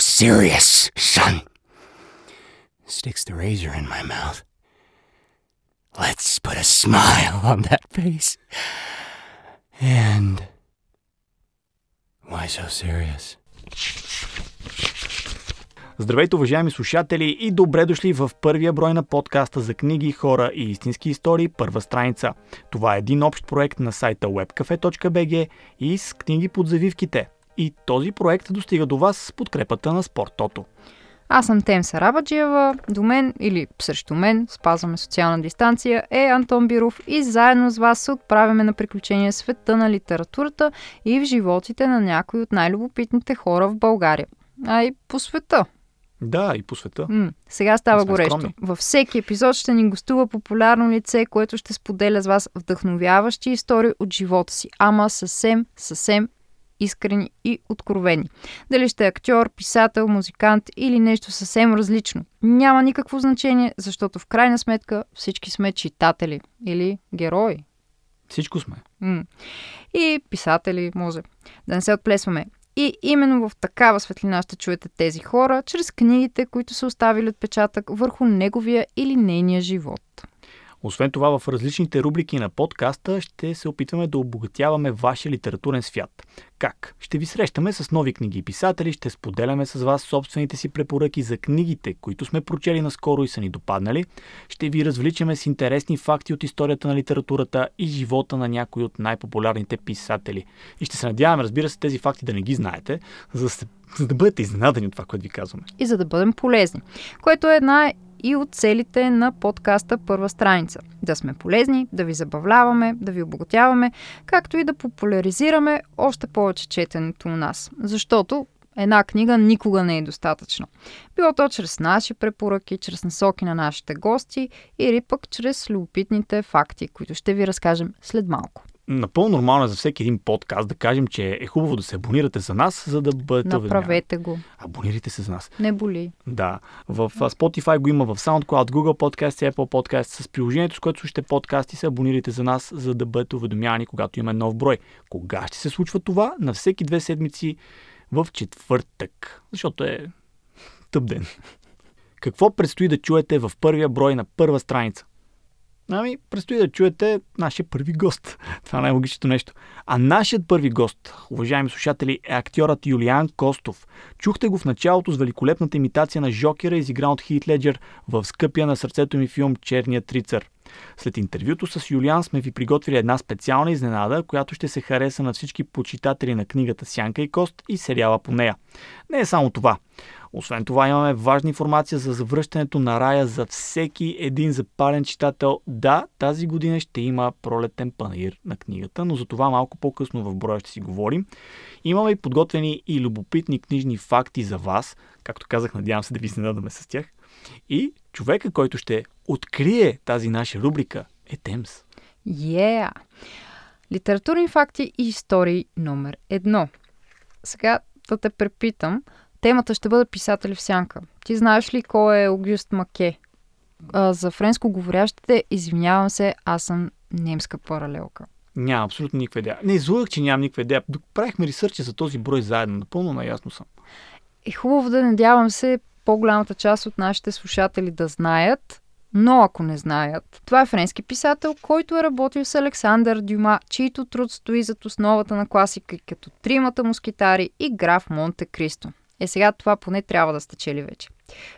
serious, son. Sticks the razor in my mouth. Let's put a smile on that face. And. Why so serious? Здравейте, уважаеми слушатели и добре дошли в първия брой на подкаста за книги, хора и истински истории, първа страница. Това е един общ проект на сайта webcafe.bg и с книги под завивките. И този проект достига до вас с подкрепата на Спортото. Аз съм Тем Сарабаджиева, до мен или срещу мен, спазваме социална дистанция, е Антон Биров и заедно с вас се отправяме на приключения света на литературата и в животите на някои от най-любопитните хора в България. А и по света. Да, и по света. М- сега става горещо. скромни. Във всеки епизод ще ни гостува популярно лице, което ще споделя с вас вдъхновяващи истории от живота си, ама съвсем, съвсем искрени и откровени. Дали ще е актьор, писател, музикант или нещо съвсем различно. Няма никакво значение, защото в крайна сметка всички сме читатели или герои. Всичко сме. М. И писатели, може. Да не се отплесваме. И именно в такава светлина ще чуете тези хора, чрез книгите, които са оставили отпечатък върху неговия или нейния живот. Освен това, в различните рубрики на подкаста ще се опитваме да обогатяваме вашия литературен свят. Как? Ще ви срещаме с нови книги и писатели, ще споделяме с вас собствените си препоръки за книгите, които сме прочели наскоро и са ни допаднали. Ще ви развличаме с интересни факти от историята на литературата и живота на някои от най-популярните писатели. И ще се надяваме, разбира се, тези факти да не ги знаете, за да, се, за да бъдете изненадани от това, което ви казваме. И за да бъдем полезни, което е една и от целите на подкаста Първа страница. Да сме полезни, да ви забавляваме, да ви обогатяваме, както и да популяризираме още повече четенето у нас. Защото една книга никога не е достатъчно. Било то чрез наши препоръки, чрез насоки на нашите гости или пък чрез любопитните факти, които ще ви разкажем след малко. Напълно нормално е за всеки един подкаст да кажем, че е хубаво да се абонирате за нас, за да бъдете. Направете го. Абонирайте се за нас. Не боли. Да. В Spotify го има, в SoundCloud, Google Podcast Apple Podcast. С приложението, с което слушате подкасти, се абонирайте за нас, за да бъдете уведомявани, когато има нов брой. Кога ще се случва това? На всеки две седмици в четвъртък. Защото е тъп ден. Какво предстои да чуете в първия брой на първа страница? Ами, предстои да чуете нашия първи гост. Това е най-логичното нещо. А нашият първи гост, уважаеми слушатели, е актьорът Юлиан Костов. Чухте го в началото с великолепната имитация на Жокера, изигран от Хит Леджер в скъпия на сърцето ми филм Черният рицар. След интервюто с Юлиан сме ви приготвили една специална изненада, която ще се хареса на всички почитатели на книгата Сянка и Кост и сериала по нея. Не е само това. Освен това имаме важна информация за завръщането на рая за всеки един запален читател. Да, тази година ще има пролетен панаир на книгата, но за това малко по-късно в броя ще си говорим. Имаме и подготвени и любопитни книжни факти за вас. Както казах, надявам се да ви изненадаме с тях. И човека, който ще открие тази наша рубрика е Темс. Yeah! Литературни факти и истории номер едно. Сега да те препитам. Темата ще бъде писатели в сянка. Ти знаеш ли кой е Огюст Маке? А, за френско говорящите, извинявам се, аз съм немска паралелка. Нямам абсолютно никаква идея. Не излъгах, че нямам никаква идея. Правихме ресърча за този брой заедно. Напълно наясно съм. Е хубаво да надявам се по-голямата част от нашите слушатели да знаят, но ако не знаят, това е френски писател, който е работил с Александър Дюма, чийто труд стои зад основата на класика като Тримата мускитари и Граф Монте Кристо. Е сега това поне трябва да сте чели вече.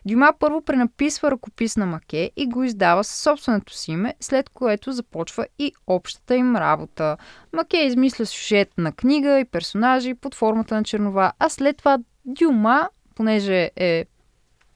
Дюма първо пренаписва ръкопис на Маке и го издава със собственото си име, след което започва и общата им работа. Маке измисля сюжет на книга и персонажи под формата на чернова, а след това Дюма, понеже е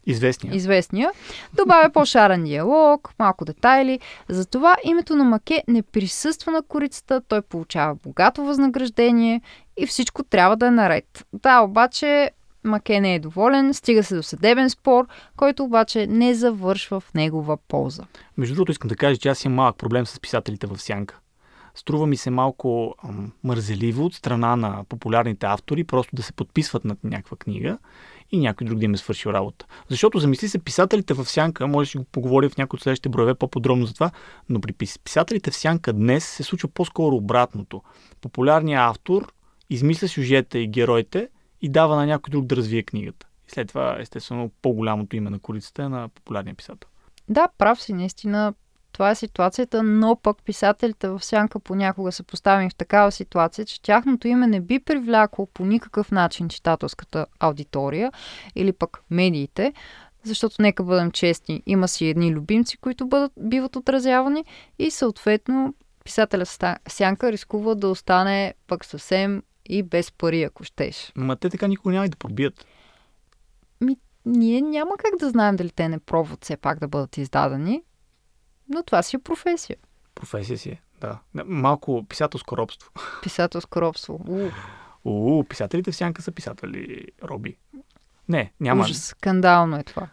Известния. известния, добавя по-шарен диалог, малко детайли. Затова името на Маке не присъства на корицата, той получава богато възнаграждение и всичко трябва да е наред. Да, обаче Маке не е доволен, стига се до съдебен спор, който обаче не завършва в негова полза. Между другото, искам да кажа, че аз имам малък проблем с писателите в Сянка. Струва ми се малко ам, мързеливо от страна на популярните автори просто да се подписват над някаква книга и някой друг да им е свършил работа. Защото замисли се, писателите в Сянка, може да си го поговорим в някои от следващите броеве по-подробно за това, но при пис- писателите в Сянка днес се случва по-скоро обратното. Популярният автор измисля сюжета и героите и дава на някой друг да развие книгата. И след това, естествено, по-голямото име на корицата е на популярния писател. Да, прав си, наистина. Това е ситуацията, но пък писателите в сянка понякога са поставени в такава ситуация, че тяхното име не би привлякло по никакъв начин читателската аудитория или пък медиите, защото нека бъдем честни, има си едни любимци, които бъдат, биват отразявани и съответно писателя Сянка рискува да остане пък съвсем и без пари, ако щеш. Ма те така никога няма и да пробият. Ми, ние няма как да знаем дали те не пробват все пак да бъдат издадени, но това си е професия. Професия си е, да. Малко писателско робство. Писателско робство. У, писателите в сянка са писатели, Роби. Не, няма. Ужас, скандално е това.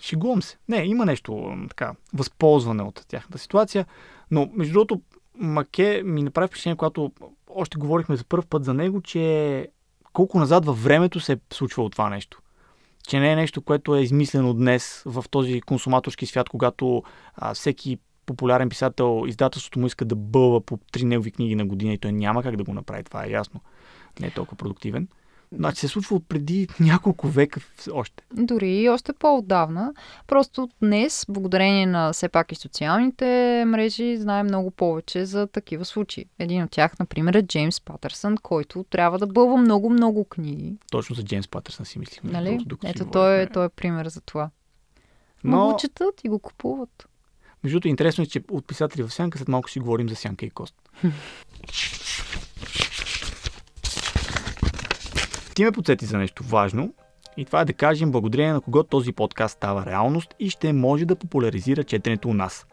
Шигувам се. Не, има нещо така, възползване от тяхната ситуация, но между другото, Маке ми направи впечатление, когато още говорихме за първ път за него, че колко назад във времето се е случвало това нещо. Че не е нещо, което е измислено днес в този консуматорски свят, когато а, всеки популярен писател, издателството му иска да бълва по три негови книги на година и той няма как да го направи, това е ясно. Не е толкова продуктивен. Значи се е случва преди няколко века още. Дори и още по-отдавна. Просто днес, благодарение на все пак и социалните мрежи, знаем много повече за такива случаи. Един от тях, например, е Джеймс Патърсън, който трябва да бълва много-много книги. Точно за Джеймс Патърсън си мислих. Нали? Ето, той, е, той е пример за това. Но... го четат и го купуват. Между другото, интересно е, че от писатели в Сянка след малко си говорим за Сянка и Кост. Ти ме подсети за нещо важно и това е да кажем благодарение на кого този подкаст става реалност и ще може да популяризира четенето у нас.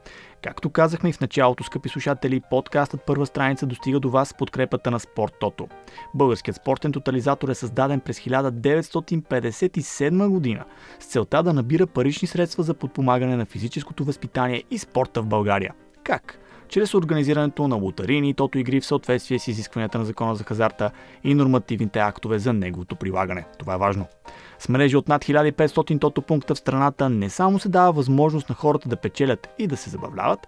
Както казахме и в началото, скъпи слушатели, подкастът първа страница достига до вас с подкрепата на Спорт Тото. Българският спортен тотализатор е създаден през 1957 година с целта да набира парични средства за подпомагане на физическото възпитание и спорта в България. Как? Чрез организирането на лотарини и тото игри в съответствие с изискванията на закона за хазарта и нормативните актове за неговото прилагане. Това е важно. С мрежи от над 1500 тото пункта в страната не само се дава възможност на хората да печелят и да се забавляват,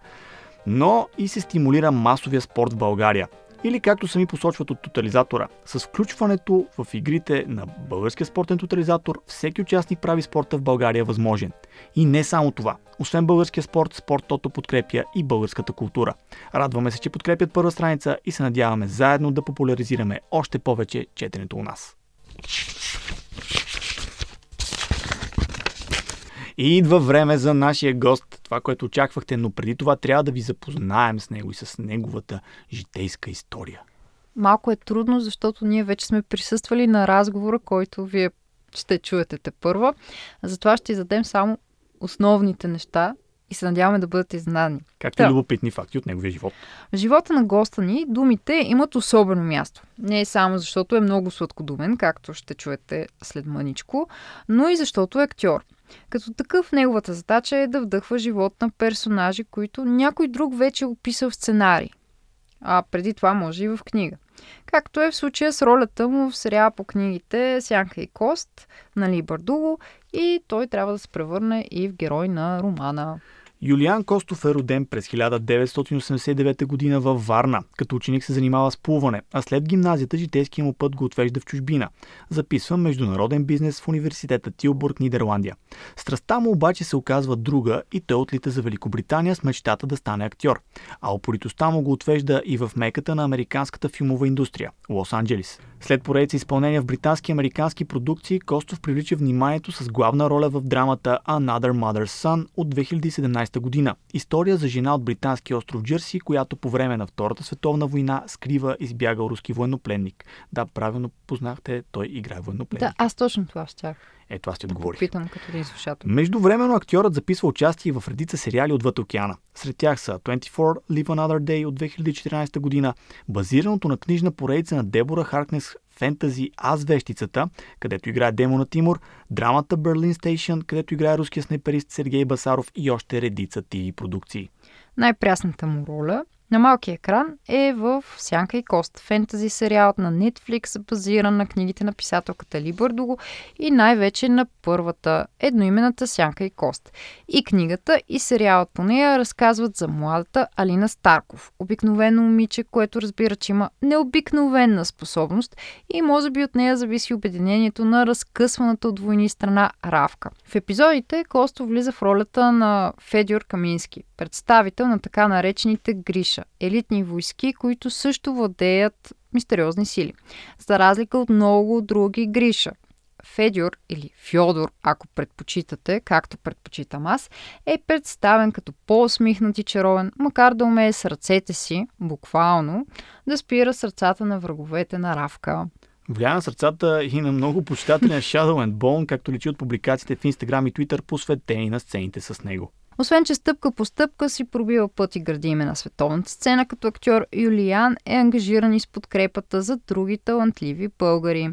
но и се стимулира масовия спорт в България. Или както сами посочват от тотализатора, с включването в игрите на българския спортен тотализатор, всеки участник прави спорта в България възможен. И не само това. Освен българския спорт, спортото подкрепя и българската култура. Радваме се, че подкрепят първа страница и се надяваме заедно да популяризираме още повече четенето у нас. И идва време за нашия гост, това, което очаквахте, но преди това трябва да ви запознаем с него и с неговата житейска история. Малко е трудно, защото ние вече сме присъствали на разговора, който вие ще чуете те първа. Затова ще зададем само основните неща и се надяваме да бъдат изненадани. Както да. любопитни факти от неговия живот. В живота на госта ни думите имат особено място. Не само защото е много сладкодумен, както ще чуете след мъничко, но и защото е актьор. Като такъв неговата задача е да вдъхва живот на персонажи, които някой друг вече е описал в сценарий. А преди това може и в книга. Както е в случая с ролята му в сериала по книгите Сянка и Кост на Ли Бардуго и той трябва да се превърне и в герой на романа. Юлиан Костов е роден през 1989 година във Варна. Като ученик се занимава с плуване, а след гимназията житейския му път го отвежда в чужбина. Записва международен бизнес в университета Тилбург, Нидерландия. Страстта му обаче се оказва друга и той отлита за Великобритания с мечтата да стане актьор. А опоритостта му го отвежда и в меката на американската филмова индустрия – Лос-Анджелис. След поредица изпълнения в британски и американски продукции, Костов привлича вниманието с главна роля в драмата Another Mother's Son от 2017 година. История за жена от британски остров Джерси, която по време на Втората световна война скрива избягал руски военнопленник. Да, правилно познахте, той играе военнопленник. Да, аз точно това щях. Е, това сте отговорих. Питам като един слушател. Междувременно актьорът записва участие в редица сериали отвъд океана. Сред тях са 24 Live Another Day от 2014 година, базираното на книжна поредица на Дебора Харкнес фентази Аз вещицата, където играе Демона Тимур, драмата Берлин Стейшн, където играе руския снайперист Сергей Басаров и още редица ТВ продукции. Най-прясната му роля на малкия екран е в Сянка и Кост, фентази сериалът на Netflix, базиран на книгите на писателката Ли Бърдого и най-вече на първата, едноимената Сянка и Кост. И книгата и сериалът по нея разказват за младата Алина Старков, обикновено момиче, което разбира, че има необикновена способност и може би от нея зависи обединението на разкъсваната от войни страна Равка. В епизодите Косто влиза в ролята на Федюр Камински, представител на така наречените Гриша, елитни войски, които също владеят мистериозни сили. За разлика от много други Гриша, Федюр или Фьодор, ако предпочитате, както предпочитам аз, е представен като по-усмихнат и чаровен, макар да умее с ръцете си, буквално, да спира сърцата на враговете на Равка. Влияе на сърцата и на много почитатели на Shadow and Bone, както личи от публикациите в Instagram и Twitter, посветени на сцените с него. Освен, че стъпка по стъпка си пробива път и гради име на световната сцена, като актьор Юлиян е ангажиран и с подкрепата за други талантливи българи.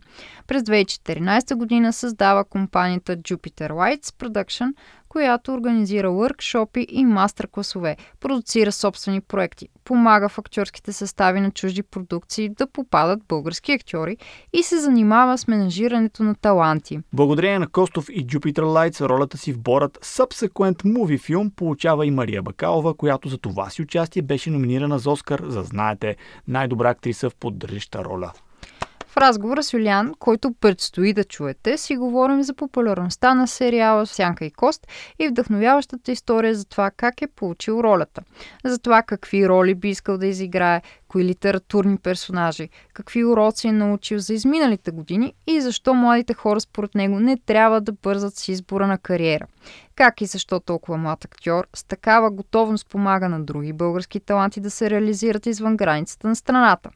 През 2014 година създава компанията Jupiter Lights Production, която организира въркшопи и мастер-класове, продуцира собствени проекти, помага в актьорските състави на чужди продукции да попадат български актьори и се занимава с менажирането на таланти. Благодарение на Костов и Jupiter Lights ролята си в Борът Subsequent Movie филм получава и Мария Бакалова, която за това си участие беше номинирана за Оскар за, знаете, най-добра актриса в поддържаща роля. В разговора с Юлиан, който предстои да чуете, си говорим за популярността на сериала Сянка и Кост и вдъхновяващата история за това как е получил ролята. За това какви роли би искал да изиграе, кои литературни персонажи, какви уроци е научил за изминалите години и защо младите хора според него не трябва да бързат с избора на кариера. Как и защо толкова млад актьор с такава готовност помага на други български таланти да се реализират извън границата на страната.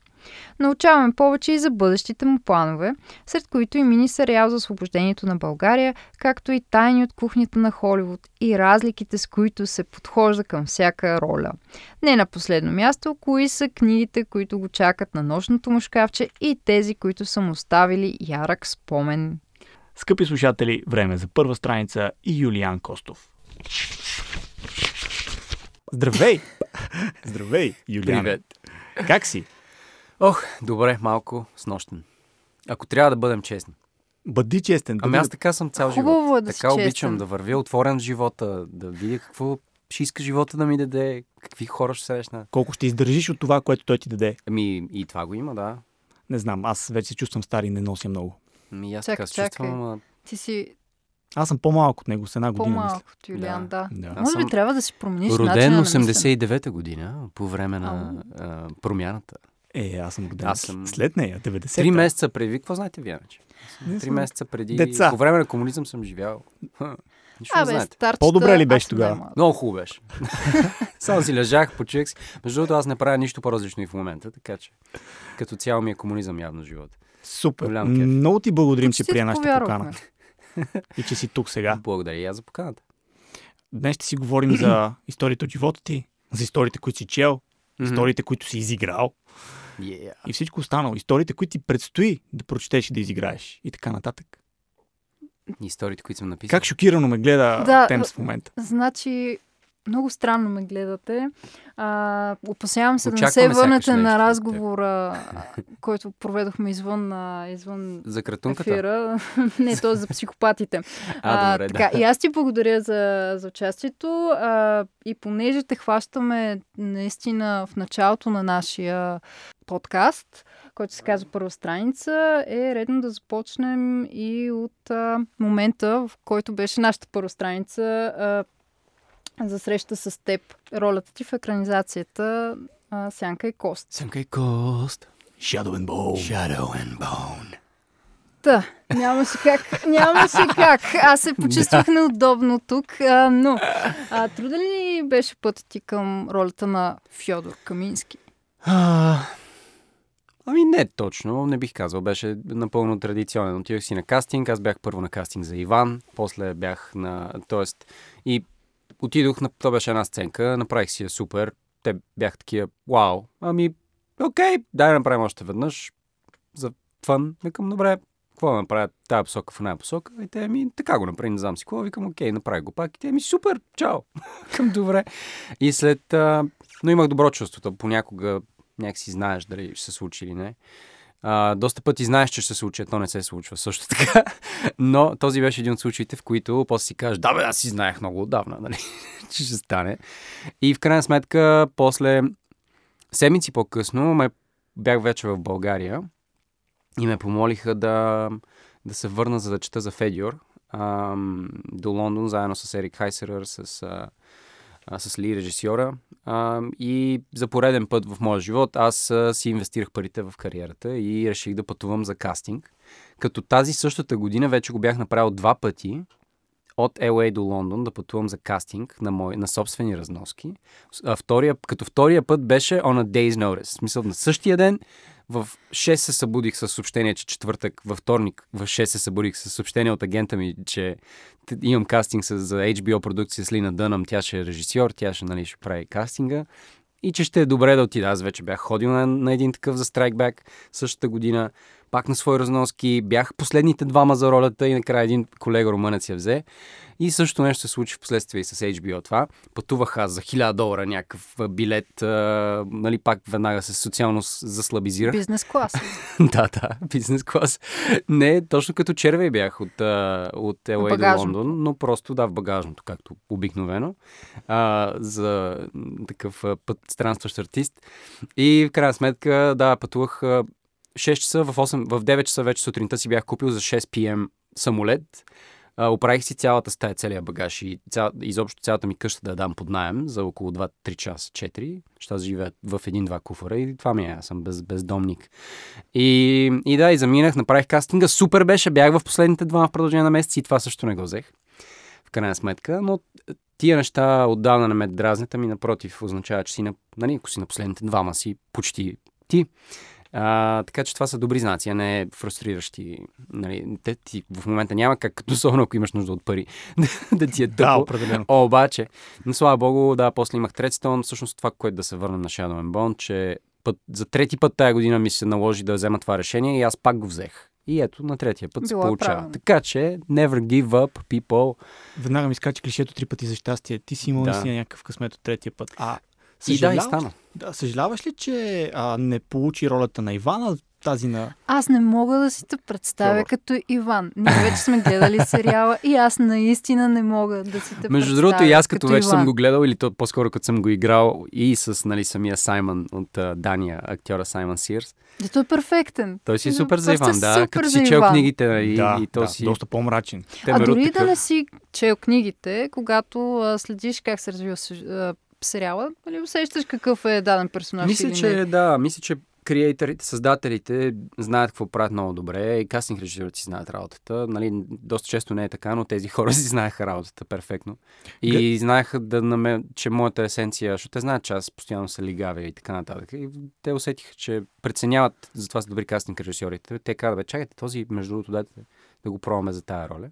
Научаваме повече и за бъдещите му планове, сред които и мини сериал за освобождението на България, както и тайни от кухнята на Холивуд и разликите с които се подхожда към всяка роля. Не на последно място, кои са книгите, които го чакат на нощното му шкафче и тези, които са му оставили ярък спомен. Скъпи слушатели, време за първа страница и Юлиан Костов. Здравей! Здравей, Юлиан. Привет. Как си? Ох, добре, малко снощен. Ако трябва да бъдем честни. Бъди честен. Ами аз така съм цял Хубаво живот. е да си така обичам честен. да вървя отворен в живота, да видя какво ще иска живота да ми даде, какви хора ще срещна. Колко ще издържиш от това, което той ти даде. Ами и това го има, да. Не знам, аз вече се чувствам стар и не нося много. Ами аз Чакай, така се чувствам, ама Ти си Аз съм по-малък от него с една година, по-малък мисля. от Юлиан, да. Да. да. Може би съм трябва да си промениш роден начина на мислене. 89-та година, по време на а, промяната. Е, аз съм роден Аз съм- след нея, 90 Три месеца преди, какво знаете вие? Не Три съм- месеца преди, Деца. по време на комунизъм съм живял. Нищо Абе, знаете. старчета, По-добре ли беше тогава? Много хубаво беше. Само си лежах, почувах си. Между другото, аз не правя нищо по-различно и в момента, така че като цяло ми е комунизъм явно живота. Супер. Много ти благодарим, че прия нашата покана. И че си тук сега. Благодаря и аз за поканата. Днес ще си говорим за историите от живота ти, за историите, които си чел, историите, които си изиграл Yeah. и всичко останало. Историите, които ти предстои да прочетеш и да изиграеш и така нататък. Историите, които съм написал. Как шокирано ме гледа Да, Темс в момента? Значи, много странно ме гледате. А, опасявам се да не се Очакваме върнете на разговора, който проведохме извън, а, извън За кратунката? ефира. не, то за психопатите. А, добре, така, да. И аз ти благодаря за, за участието. А, и понеже те хващаме наистина в началото на нашия подкаст, който се казва Първа страница, е редно да започнем и от а, момента, в който беше нашата първа страница а, за среща с теб. Ролята ти в екранизацията а, Сянка и Кост. Сянка и кост. Shadow and Bone. Shadow and Bone. Та, нямаше как. Нямаше как. Аз се почувствах неудобно тук, а, но а, труден ли беше пътят ти към ролята на Фьодор Камински? А, ами не точно, не бих казал. Беше напълно традиционен. Отидох си на кастинг. Аз бях първо на кастинг за Иван, после бях на... Тоест, и отидох на... То беше една сценка, направих си я супер. Те бяха такива, вау. Ами, окей, дай да направим още веднъж. За фън. Викам, добре, какво да направя тази посока в една посока? И те ми, така го направи, не знам си какво. Викам, окей, направи го пак. И те ми, супер, чао. Към добре. И след, а, но имах добро чувство. Понякога някакси знаеш дали ще се случи или не. А, доста пъти знаеш, че ще се случи, то не се случва също така. Но този беше един от случаите, в които после си кажеш, да бе, аз си знаех много отдавна, нали? че ще стане. И в крайна сметка, после седмици по-късно, ме бях вече в България и ме помолиха да, да се върна за да чета за Федиор до Лондон, заедно с Ерик Хайсерър, с, а, а, с Ли режисьора. А, и за пореден път в моя живот аз а, си инвестирах парите в кариерата и реших да пътувам за кастинг. Като тази същата година вече го бях направил два пъти от LA до Лондон да пътувам за кастинг на, мой, на собствени разноски. А втория, като втория път беше on a day's notice. В смисъл на същия ден в 6 се събудих с съобщение, че четвъртък, във вторник в 6 се събудих с съобщение от агента ми, че имам кастинг с, за HBO продукция с Лина Дънам, тя ще е режисьор, тя ще, нали, ще прави кастинга. И че ще е добре да отида. Аз вече бях ходил на, на един такъв за страйкбек същата година, пак на свои разноски, бях последните двама за ролята и накрая един колега румънец я взе. И също нещо се случи в последствие и с HBO това. Пътувах аз за 1000 долара някакъв билет, а, нали пак веднага се социално заслабизирах. Бизнес клас. да, да, бизнес клас. Не, точно като червей бях от, от LA до Лондон, но просто да, в багажното, както обикновено, а, за такъв път странстващ артист. И в крайна сметка, да, пътувах 6 часа, в, 8, в 9 часа вече сутринта си бях купил за 6 пм самолет. Оправих си цялата стая, целият багаж и цял, изобщо цялата ми къща да я дам под найем за около 2-3 часа, 4. Ще аз живея в един-два куфара и това ми е, аз съм без, бездомник. И, и да, и заминах, направих кастинга, супер беше, бях в последните два в продължение на месеци и това също не го взех. В крайна сметка, но тия неща отдавна не ме дразнят, ами напротив, означава, че си на, нали, ако си на последните двама си почти ти. А, така че това са добри знаци, а не фрустриращи. Нали, те ти в момента няма как, особено ако имаш нужда от пари, да ти е тъпо. Да, определено. О, обаче, но слава богу, да, после имах Тредстон. Всъщност това, което да се върна на Shadow and Bone, че път, за трети път тая година ми се наложи да взема това решение и аз пак го взех. И ето, на третия път Било се получава. Правилно. Така че, never give up, people. Веднага ми скача клишето три пъти за щастие. Ти си имал да. наистина някакъв късмет от третия път. А, и да, и стана. Да, съжаляваш ли, че а, не получи ролята на Ивана, тази на... Аз не мога да си те представя Добър. като Иван. Ние вече сме гледали сериала и аз наистина не мога да си те Между другото и аз като, като вече Иван. съм го гледал или то по-скоро като съм го играл и с нали, самия Саймън от uh, Дания, актьора Саймън Сирс. Да, той е перфектен. Той си е супер за Иван, да. Като си чел книгите и, да, и то да, си... доста по-мрачен. Те а дори такъв... да не си чел книгите, когато а, следиш как се развива сериала, нали усещаш какъв е даден персонаж Мисля, или че не? да, мисля, че креаторите, създателите знаят какво правят много добре и кастинг режисьорите си знаят работата. Нали, доста често не е така, но тези хора си знаеха работата перфектно. И Г... знаеха да наме, че моята есенция, защото те знаят, че аз постоянно се лигавя и така нататък. И те усетиха, че преценяват, затова са добри кастинг режисьорите. Те казват, чакайте, този между другото дайте да го пробваме за тая роля.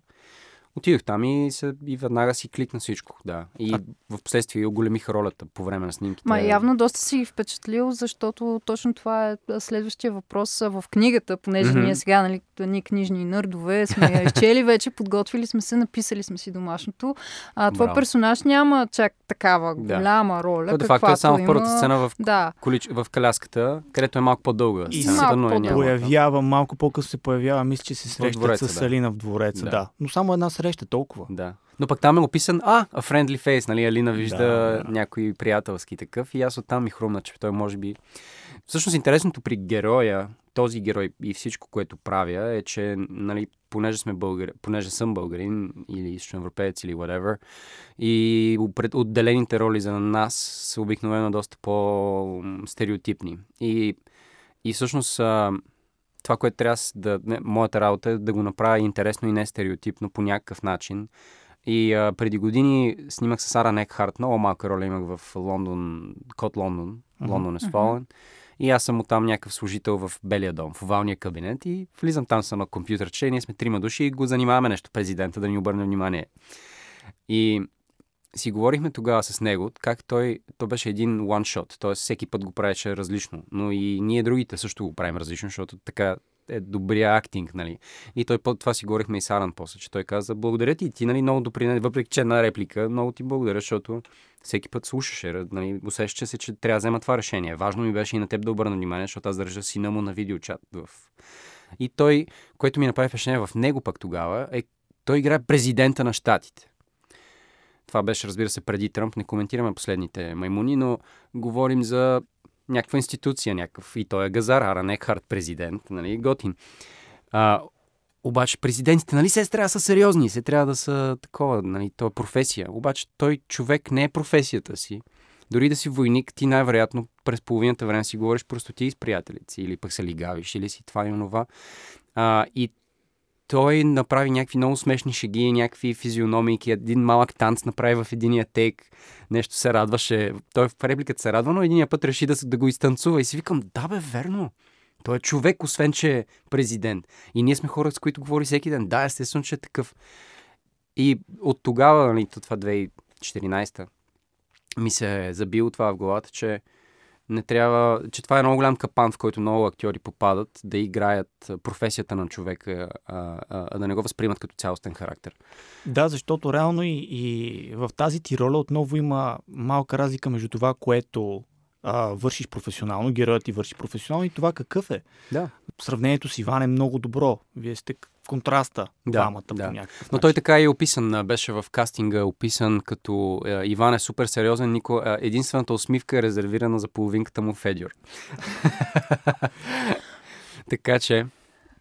Отидох там и, се, и веднага си кликна всичко, да. И а... в последствие оголемиха ролята по време на снимките. Ма явно доста си впечатлил, защото точно това е следващия въпрос в книгата, понеже mm-hmm. ние сега, нали, ние книжни нърдове, сме я изчели вече, подготвили сме се, написали сме си домашното. А това персонаж няма чак такава голяма да. роля. Това факт е само в първата сцена в, да. колич... в коляската, където е малко по-дълга. И се появява, малко по-късно се появява, мисля, че се среща с Алина в двореца, да. да. Но само една среща толкова. Да. Но пък там е описан, а, a friendly face, нали, Алина вижда да, да. някой приятелски такъв и аз оттам ми хрумна, че той може би... Всъщност интересното при героя, този герой и всичко, което правя е, че, нали, понеже, сме българи, понеже съм българин или източен европеец или whatever, и отделените роли за нас са обикновено доста по-стереотипни. И, и всъщност това, което трябва да... Не, моята работа е да го направя интересно и не стереотипно по някакъв начин. И а, преди години снимах с Сара Некхарт. Много малка роля имах в Лондон, Код Лондон. Лондон е свален. И аз съм там някакъв служител в Белия дом, в овалния кабинет и влизам там с едно компютърче. Ние сме трима души и го занимаваме нещо президента да ни обърне внимание. И си говорихме тогава с него, как той, то беше един one shot, т.е. всеки път го правеше различно, но и ние другите също го правим различно, защото така е добрия актинг, нали. И той по това си говорихме и с Аран после, че той каза, благодаря ти, ти, нали, много допринес, въпреки че една реплика, много ти благодаря, защото всеки път слушаше, нали, усещаше се, че трябва да взема това решение. Важно ми беше и на теб да обърна внимание, защото аз държа сина му на видеочат в... И той, което ми направи впечатление в него пък тогава, е той играе президента на щатите. Това беше, разбира се, преди Тръмп. Не коментираме последните маймуни, но говорим за някаква институция, някакъв. И той е Газар, Аран Екхарт, президент, нали, готин. А, обаче президентите, нали, се трябва да са сериозни, се трябва да са такова, нали, то е професия. Обаче той човек не е професията си. Дори да си войник, ти най-вероятно през половината време си говориш просто ти с приятелите си, или пък се лигавиш, или си това и онова. А, и той направи някакви много смешни шеги, някакви физиономики, един малък танц направи в единия тейк, нещо се радваше. Той в репликата се радва, но единия път реши да, да го изтанцува и си викам, да бе, верно. Той е човек, освен че е президент. И ние сме хора, с които говори всеки ден. Да, естествено, че е такъв. И от тогава, нали, това 2014 ми се е забило това в главата, че не трябва, че това е много голям капан, в който много актьори попадат да играят професията на човека, а, а, а да не го възприемат като цялостен характер. Да, защото реално и, и в тази ти роля отново има малка разлика между това, което а, вършиш професионално, героят ти върши професионално и това какъв е. Да. Сравнението с Иван е много добро. Вие сте контраста Да, двамата да. по някакъв Но той така е описан, беше в кастинга описан като е, Иван е супер сериозен, Нико, е, единствената усмивка е резервирана за половинката му Федюр. така че,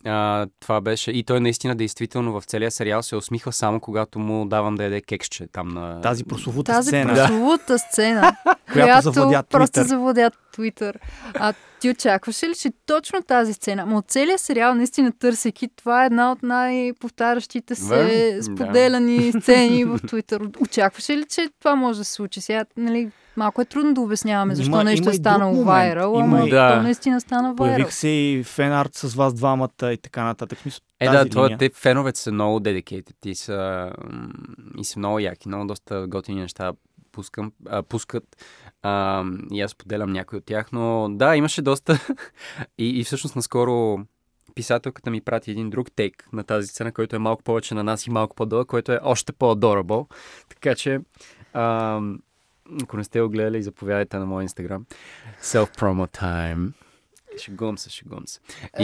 а, това беше. И той наистина, действително, в целия сериал се усмихва само когато му давам да яде кексче там на... Тази прословута Тази сцена. прословута сцена, Която която завладя просто Twitter. завладя Твитър. А ти очакваше ли, че точно тази сцена, но от целият сериал, наистина търсейки, това е една от най-повтарящите се да. споделяни сцени в Твитър. Очакваше ли, че това може да се случи? Сега, нали, малко е трудно да обясняваме защо Има- нещо има е станало вайрал, ама Да. то наистина стана вайрал. Появих се и фенарт с вас двамата и така нататък. Е, да, това, те феновете са много dedicated и са, и са много яки, много доста готини неща пускам, а, пускат. А, и аз поделям някой от тях, но да, имаше доста. и, и всъщност наскоро писателката ми прати един друг тейк на тази сцена, който е малко повече на нас и малко по-дълъг, който е още по-adorable. Така че, а, ако не сте го гледали, заповядайте на моя инстаграм. Self-promo time. Шегувам се, шегувам се.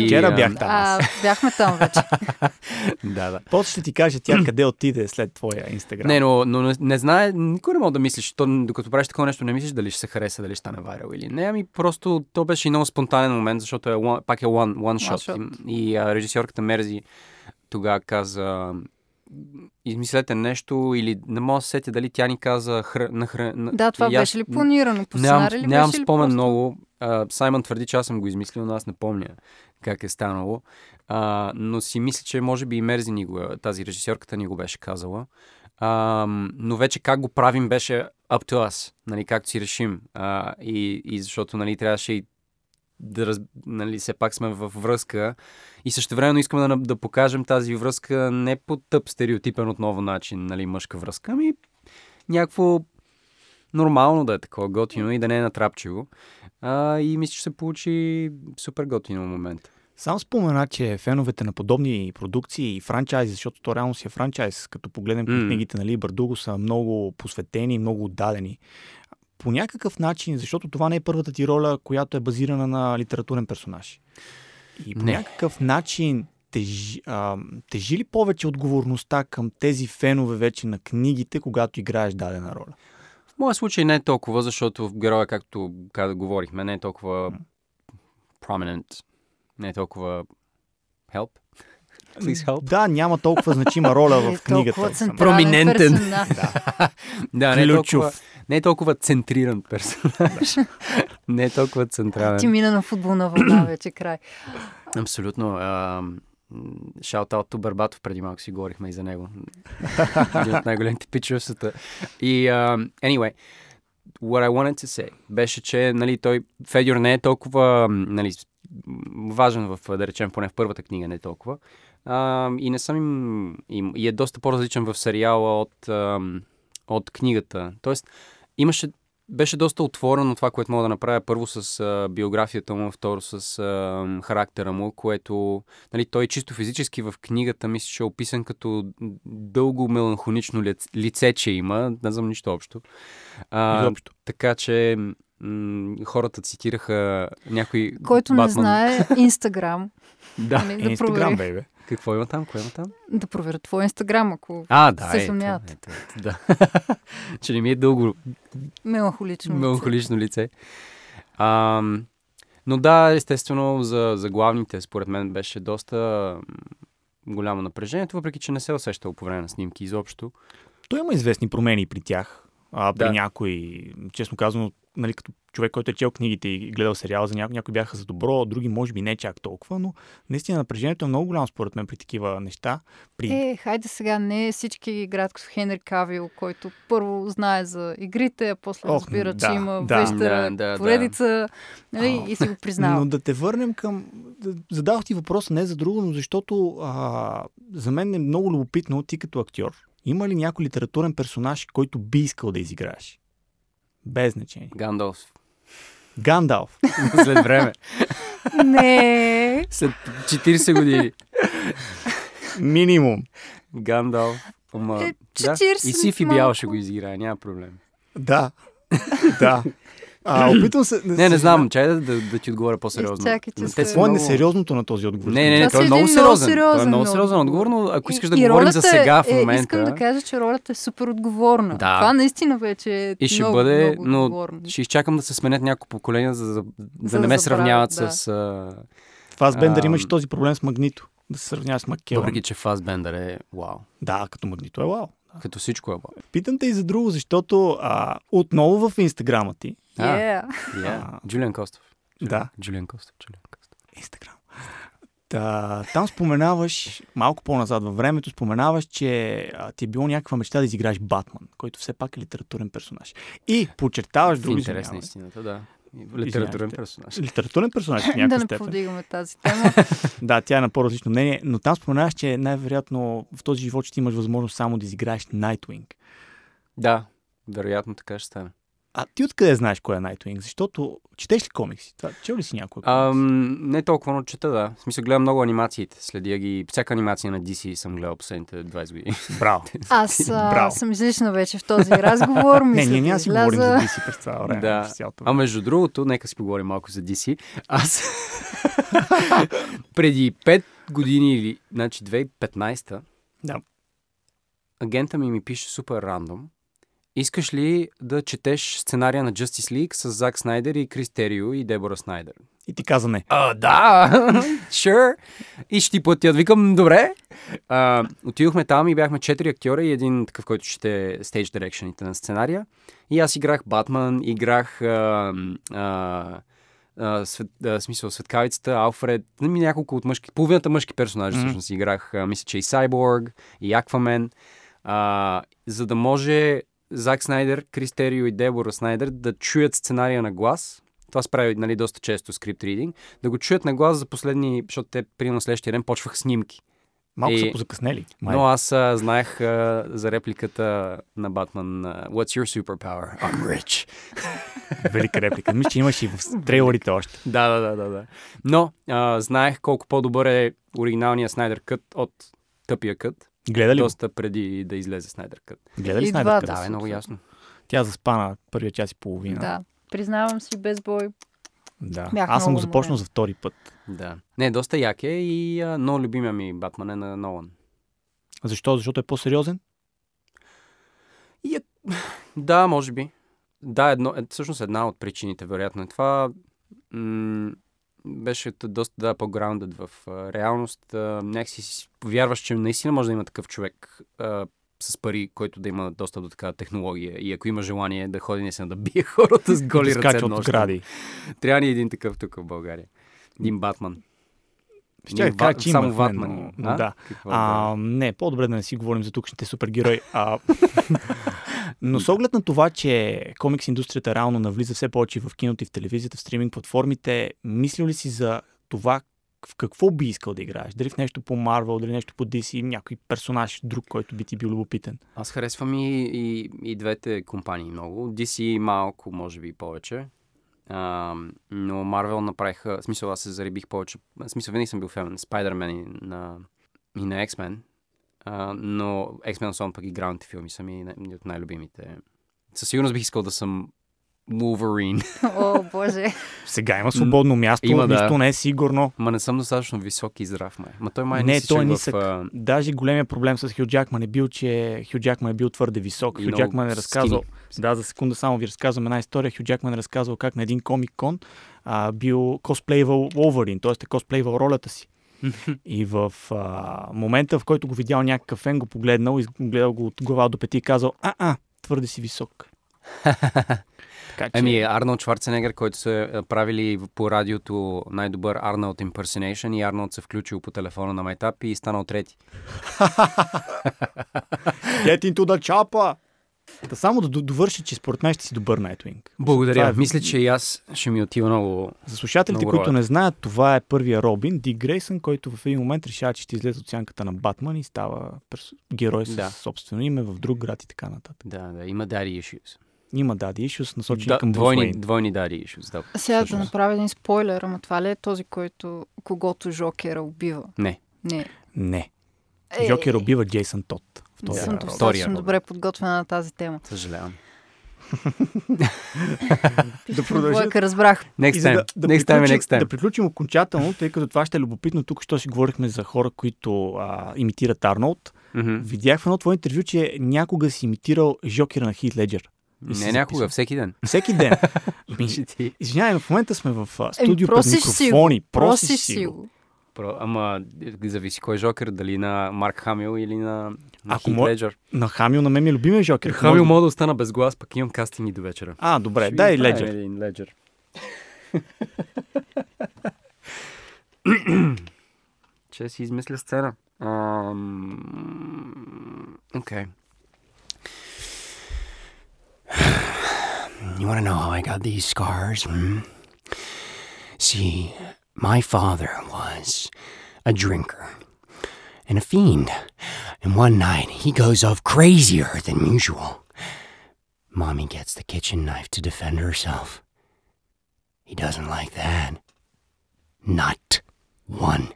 Вчера а, бях там. А, бяхме там вече. Да, да. После ще ти кажа тя къде отиде след твоя инстаграм. Не, но, но не, не знае, никой не може да мислиш, то, докато правиш такова нещо, не мислиш дали ще се хареса, дали ще стане вайрал или не. Ами просто то беше и много спонтанен момент, защото е one, пак е one, one shot. shot. И, и а, режисьорката Мерзи тогава каза измислете нещо или не мога да се сетя дали тя ни каза хр... на хр... на... Да, това и аз- беше ли планирано? По Нямам, ли нямам беше спомен просто- много. А, Саймън твърди, че аз съм го измислил, но аз не помня как е станало. А, но си мисля, че може би и Мерзи ни го, е- тази режисьорката ни го беше казала. А, но вече как го правим беше up to us, нали, както си решим. А, и, и защото нали, трябваше и да раз, нали, все пак сме във връзка и също времено искаме да, да покажем тази връзка не по тъп стереотипен отново начин, нали, мъжка връзка, ами някакво нормално да е такова готино и да не е натрапчиво. А, и мисля, че се получи супер готино момент. Само спомена, че феновете на подобни продукции и франчайзи, защото то реално си е франчайз, като погледнем mm. книгите на Либър Дуго, са много посветени, много отдадени. По някакъв начин, защото това не е първата ти роля, която е базирана на литературен персонаж. И по Не. някакъв начин тежи, а, тежи ли повече отговорността към тези фенове вече на книгите, когато играеш дадена роля? Моя случай не е толкова, защото в героя, както как говорихме, не е толкова prominent, не е толкова help. Please help. Да, няма толкова значима роля Е в книгата. толкова самата. централен Проминентен. персонаж. Да, не е, толкова, не е толкова центриран персонаж. не е толкова централен. Ти мина на футболна вълна вече край. Абсолютно. Шаут-аут to Барбатов, преди малко си говорихме и за него. Един от най-големите пичове в света. И, um, anyway, what I wanted to say беше, че нали, той, Федюр не е толкова нали, важен в, да речем, поне в първата книга не е толкова. Uh, и не съм им, им, и е доста по-различен в сериала от, ам, от книгата. Тоест, имаше беше доста отворено това, което мога да направя. Първо с а, биографията му, второ с а, характера му, което нали, той чисто физически в книгата мисля, че е описан като дълго меланхонично лице, лице че има. Не знам нищо общо. А, Изобщо. така че м- хората цитираха някой Който не Батман. знае, Инстаграм. Да. Нали, да Инстаграм, провери. Какво има там? Какво има там? Да проверя твой Инстаграм, ако А, да, се ето, съмняват. ето, ето, да. че не ми е дълго Меланхолично. лице. меланхолично лице. А, но да, естествено, за, за главните, според мен, беше доста голямо напрежението, въпреки че не се усещало по време на снимки изобщо. Той има известни промени при тях. А, при Да. някои, честно казано, нали, като човек, който е чел книгите и гледал сериала, за някои, някои бяха за добро, други може би не чак толкова, но наистина напрежението е много голямо според мен при такива неща. При... Е, хайде сега, не всички играят като Хенри Кавил, който първо знае за игрите, а после Ох, разбира, да, че има да. вещера, Да, да, да. поредица нали, и си го признава. Но да те върнем към... да- Задавах ти въпроса не за друго, но защото а, за мен е много любопитно ти като актьор. Има ли някой литературен персонаж, който би искал да изиграеш? Без значение. Гандалф. Гандалф. След време. Не. След 40 години. Минимум. Гандалф. Ама, Е, да. 40 И Сифи малко. Бял ще го изиграе, няма проблем. Да. да. А, опитвам се... Не, не знам, чай да, да, да ти отговоря по-сериозно. Изчакайте те са е много- несериозното на този отговор? Не, не, не, Това той си е много сериозен. Той е сериозен много сериозен отговор. но ако искаш да и говорим за сега в е, момента... Искам да кажа, че ролята е супер отговорна. Да. Това наистина вече е И ще много, бъде, много но отговорно. ще изчакам да се сменят няколко поколения, за, за, да За не да ме забравят, сравняват да. с... А... Фасбендър имаше този проблем с Магнито. Да се сравнява с Маккелън. Въпреки, че Фасбендър е вау. Да, като Магнито е вау. Като всичко е вау. Питам те и за друго, защото а, отново в инстаграма ти. А, Yeah. Джулиан Костов. Да. Джулиан Костов. Джулиан Костов. Инстаграм. Та, там споменаваш, малко по-назад във времето, споменаваш, че а, ти е било някаква мечта да изиграеш Батман, който все пак е литературен персонаж. И подчертаваш В друго. интерес на извинявай. истината, да. Литературен персонаж. Литературен персонаж в да не степен. повдигаме тази тема. Да, тя е на по-различно мнение, но там споменаваш, че най-вероятно в този живот ще имаш възможност само да изиграеш Nightwing. Да, вероятно така ще стане. А ти откъде знаеш кой е Nightwing? Защото четеш ли комикси? Това, чел ли си някой комикс? Ам, не толкова, но чета, да. В смисъл, гледам много анимациите. Следя ги. Всяка анимация на DC съм гледал последните 20 години. Браво. Аз а, Браво. съм излишна вече в този разговор. Не, Мисля ние да няма си говорим за. DC през това време. Да. цялото А между другото, нека си поговорим малко за DC. Аз преди 5 години или, значи 2015 Да. агента ми ми пише супер рандом. Искаш ли да четеш сценария на Justice League с Зак Снайдер и Крис Терио и Дебора Снайдер? И ти каза не. А, да, sure. И ще ти платят. Викам, добре. А, отидохме там и бяхме четири актьора и един такъв, който чете стейдж дирекшените на сценария. И аз играх Батман, играх а, а, а, свет, а, смисъл Светкавицата, Алфред, ми няколко от мъжки, половината мъжки персонажи Мгм. всъщност играх, а, мисля, че и Сайборг, и Аквамен, а, за да може Зак Снайдер, Кристерио и Дебора Снайдер да чуят сценария на глас. Това се прави нали, доста често скрипт ридинг. Да го чуят на глас за последни, защото те при на следващия ден почваха снимки. Малко И- са позакъснели. Май. Но аз а, знаех а, за репликата на Батман What's your superpower? I'm rich. Велика реплика. Мисля, че имаш и в трейлерите още. Да, да, да, да. да. Но а, знаех колко по-добър е оригиналният Снайдер Кът от тъпия кът. Гледа ли го? Доста преди да излезе Снайдер Кът. Гледа ли Снайдер. Кът? Да, е много ясно. Тя заспа на първия час и половина. Да. Признавам си без бой. Да. Бях Аз съм го започнал за втори път. Да. Не, доста як е и а, много любимия ми Батман е на Нолан. Защо? Защото е по-сериозен? И е... Да, може би. Да, едно, е, всъщност една от причините, вероятно е това. М- беше доста да, по-граундед в а, реалност. А, някакси си повярваш, че наистина може да има такъв човек а, с пари, който да има достъп до такава технология. И ако има желание да ходи наистина да бие хората с голи да скача ръце от. Трябва ни един такъв тук в България. Един Батман. Ще Ние кажа, ва- че само имахме, Ватман. но- А? да. Какво А, не, по-добре да не си говорим за тукшните супергерои. А... Но с оглед на това, че комикс индустрията реално навлиза все повече в киното и в телевизията, в стриминг платформите, мислил ли си за това в какво би искал да играеш? Дали в нещо по Marvel, дали нещо по DC, някой персонаж друг, който би ти бил любопитен? Аз харесвам и, и, и двете компании много. DC малко, може би повече. А, но Marvel направиха... Смисъл, аз се зарибих повече. Смисъл, винаги съм бил фен на Spider-Man и на, и на X-Men. А, но X-Men, особено пък и граундните филми, са ми от най-любимите. Със сигурност бих искал да съм Wolverine. О, боже. Сега има свободно място, Има, да. нищо не е сигурно. Ма не съм достатъчно висок и здрав, май. Ма той май Не, не, той е в, нисък. а, Даже големия проблем с Хю Джакман е бил, че Хю Джакман е бил твърде висок. Хю Джакман е разказал... skinny. Да, за секунда само ви разказвам една история. Хю Джакман е разказал как на един комик кон а, бил косплейвал Wolverine, т.е. е косплейвал ролята си. И в а, момента, в който го видял някакъв фен, го погледнал и гледал го от глава до пети и казал, а-а, твърде си висок. Така че... Ами, Арнолд Шварценегер, който са а, правили по радиото най-добър Арнолд Impersonation и Арнолд се включил по телефона на Майтап и станал трети. Get into the chopper! Да само да довърши, че според мен ще си добър Nightwing. Благодаря. Е- Мисля, че и аз ще ми отива много... За слушателите, Много които ролята. не знаят, това е първия Робин, Дик Грейсън, който в един момент решава, че ще излезе от сянката на Батман и става перс... герой с Да. собствено име в друг град и така нататък. Да, да, има daddy issues. Има дади issues, насочени Да, към двойни, Уейн. двойни daddy issues, да. Сега да направя един спойлер, ама това ли е този, който когото Жокера убива? Не. Не. Не. Е, Жокер убива Джейсън Тот. Не Втория съм достатъчно добре подготвена на тази тема. Съжалявам. Да продължим. Разбрах. Next time. да, да, next time, приключим, next time. да приключим окончателно, тъй като това ще е любопитно. Тук що си говорихме за хора, които а, имитират Арнолд. Мгм. Видях в едно твое интервю, че някога си имитирал Жокера на Хит Леджер. И Не някога, всеки ден. Всеки ден. Извинявай, но в момента сме в студио пред го. микрофони. Просиш си го. Про, ама е, зависи кой е Жокер, дали на Марк Хамил или на, на Ако Хит Леджер. На Хамил на мен ми е любимия Жокер. Хамил Може- мога да остана без глас, пък имам кастинги до вечера. А, добре, Ще дай Леджер. Един Леджер. Че си измисля сцена. Окей. You want to know how I got these scars? Hmm? See, my father was a drinker and a fiend. And one night he goes off crazier than usual. Mommy gets the kitchen knife to defend herself. He doesn't like that. Not one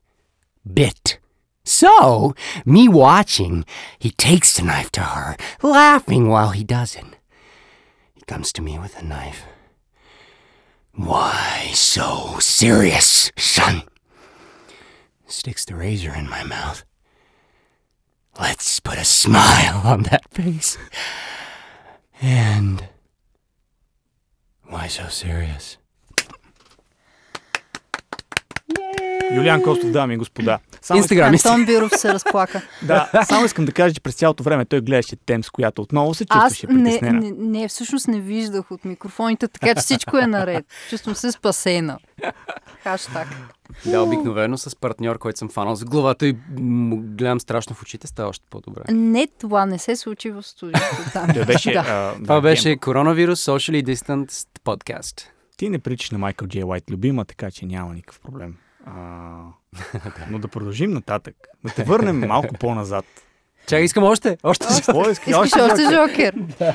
bit. So, me watching, he takes the knife to her, laughing while he does it He comes to me with a knife. Why so serious, son? Sticks the razor in my mouth. Let's put a smile on that face. And. Why so serious? Юлиан Костов, дами и господа. Само, Инстаграм. Антон Биров се разплака. да, само искам да кажа, че през цялото време той гледаше Темс, която отново се Аз чувстваше не, притеснена. не, не, всъщност не виждах от микрофоните, така че всичко е наред. Чувствам се спасена. Хаштаг. Да, обикновено с партньор, който съм фанал за главата и му гледам страшно в очите, става още по-добре. Не, това не се случи в студиото. Там. Беше, да. а, Това да, беше коронавирус Socially Distant Podcast. Ти не приличаш на Майкъл Джей Уайт любима, така че няма никакъв проблем. А, но да продължим нататък. Да те върнем малко по-назад. Чакай, искам още. Още. Какво искаш? Искаш още Жокер?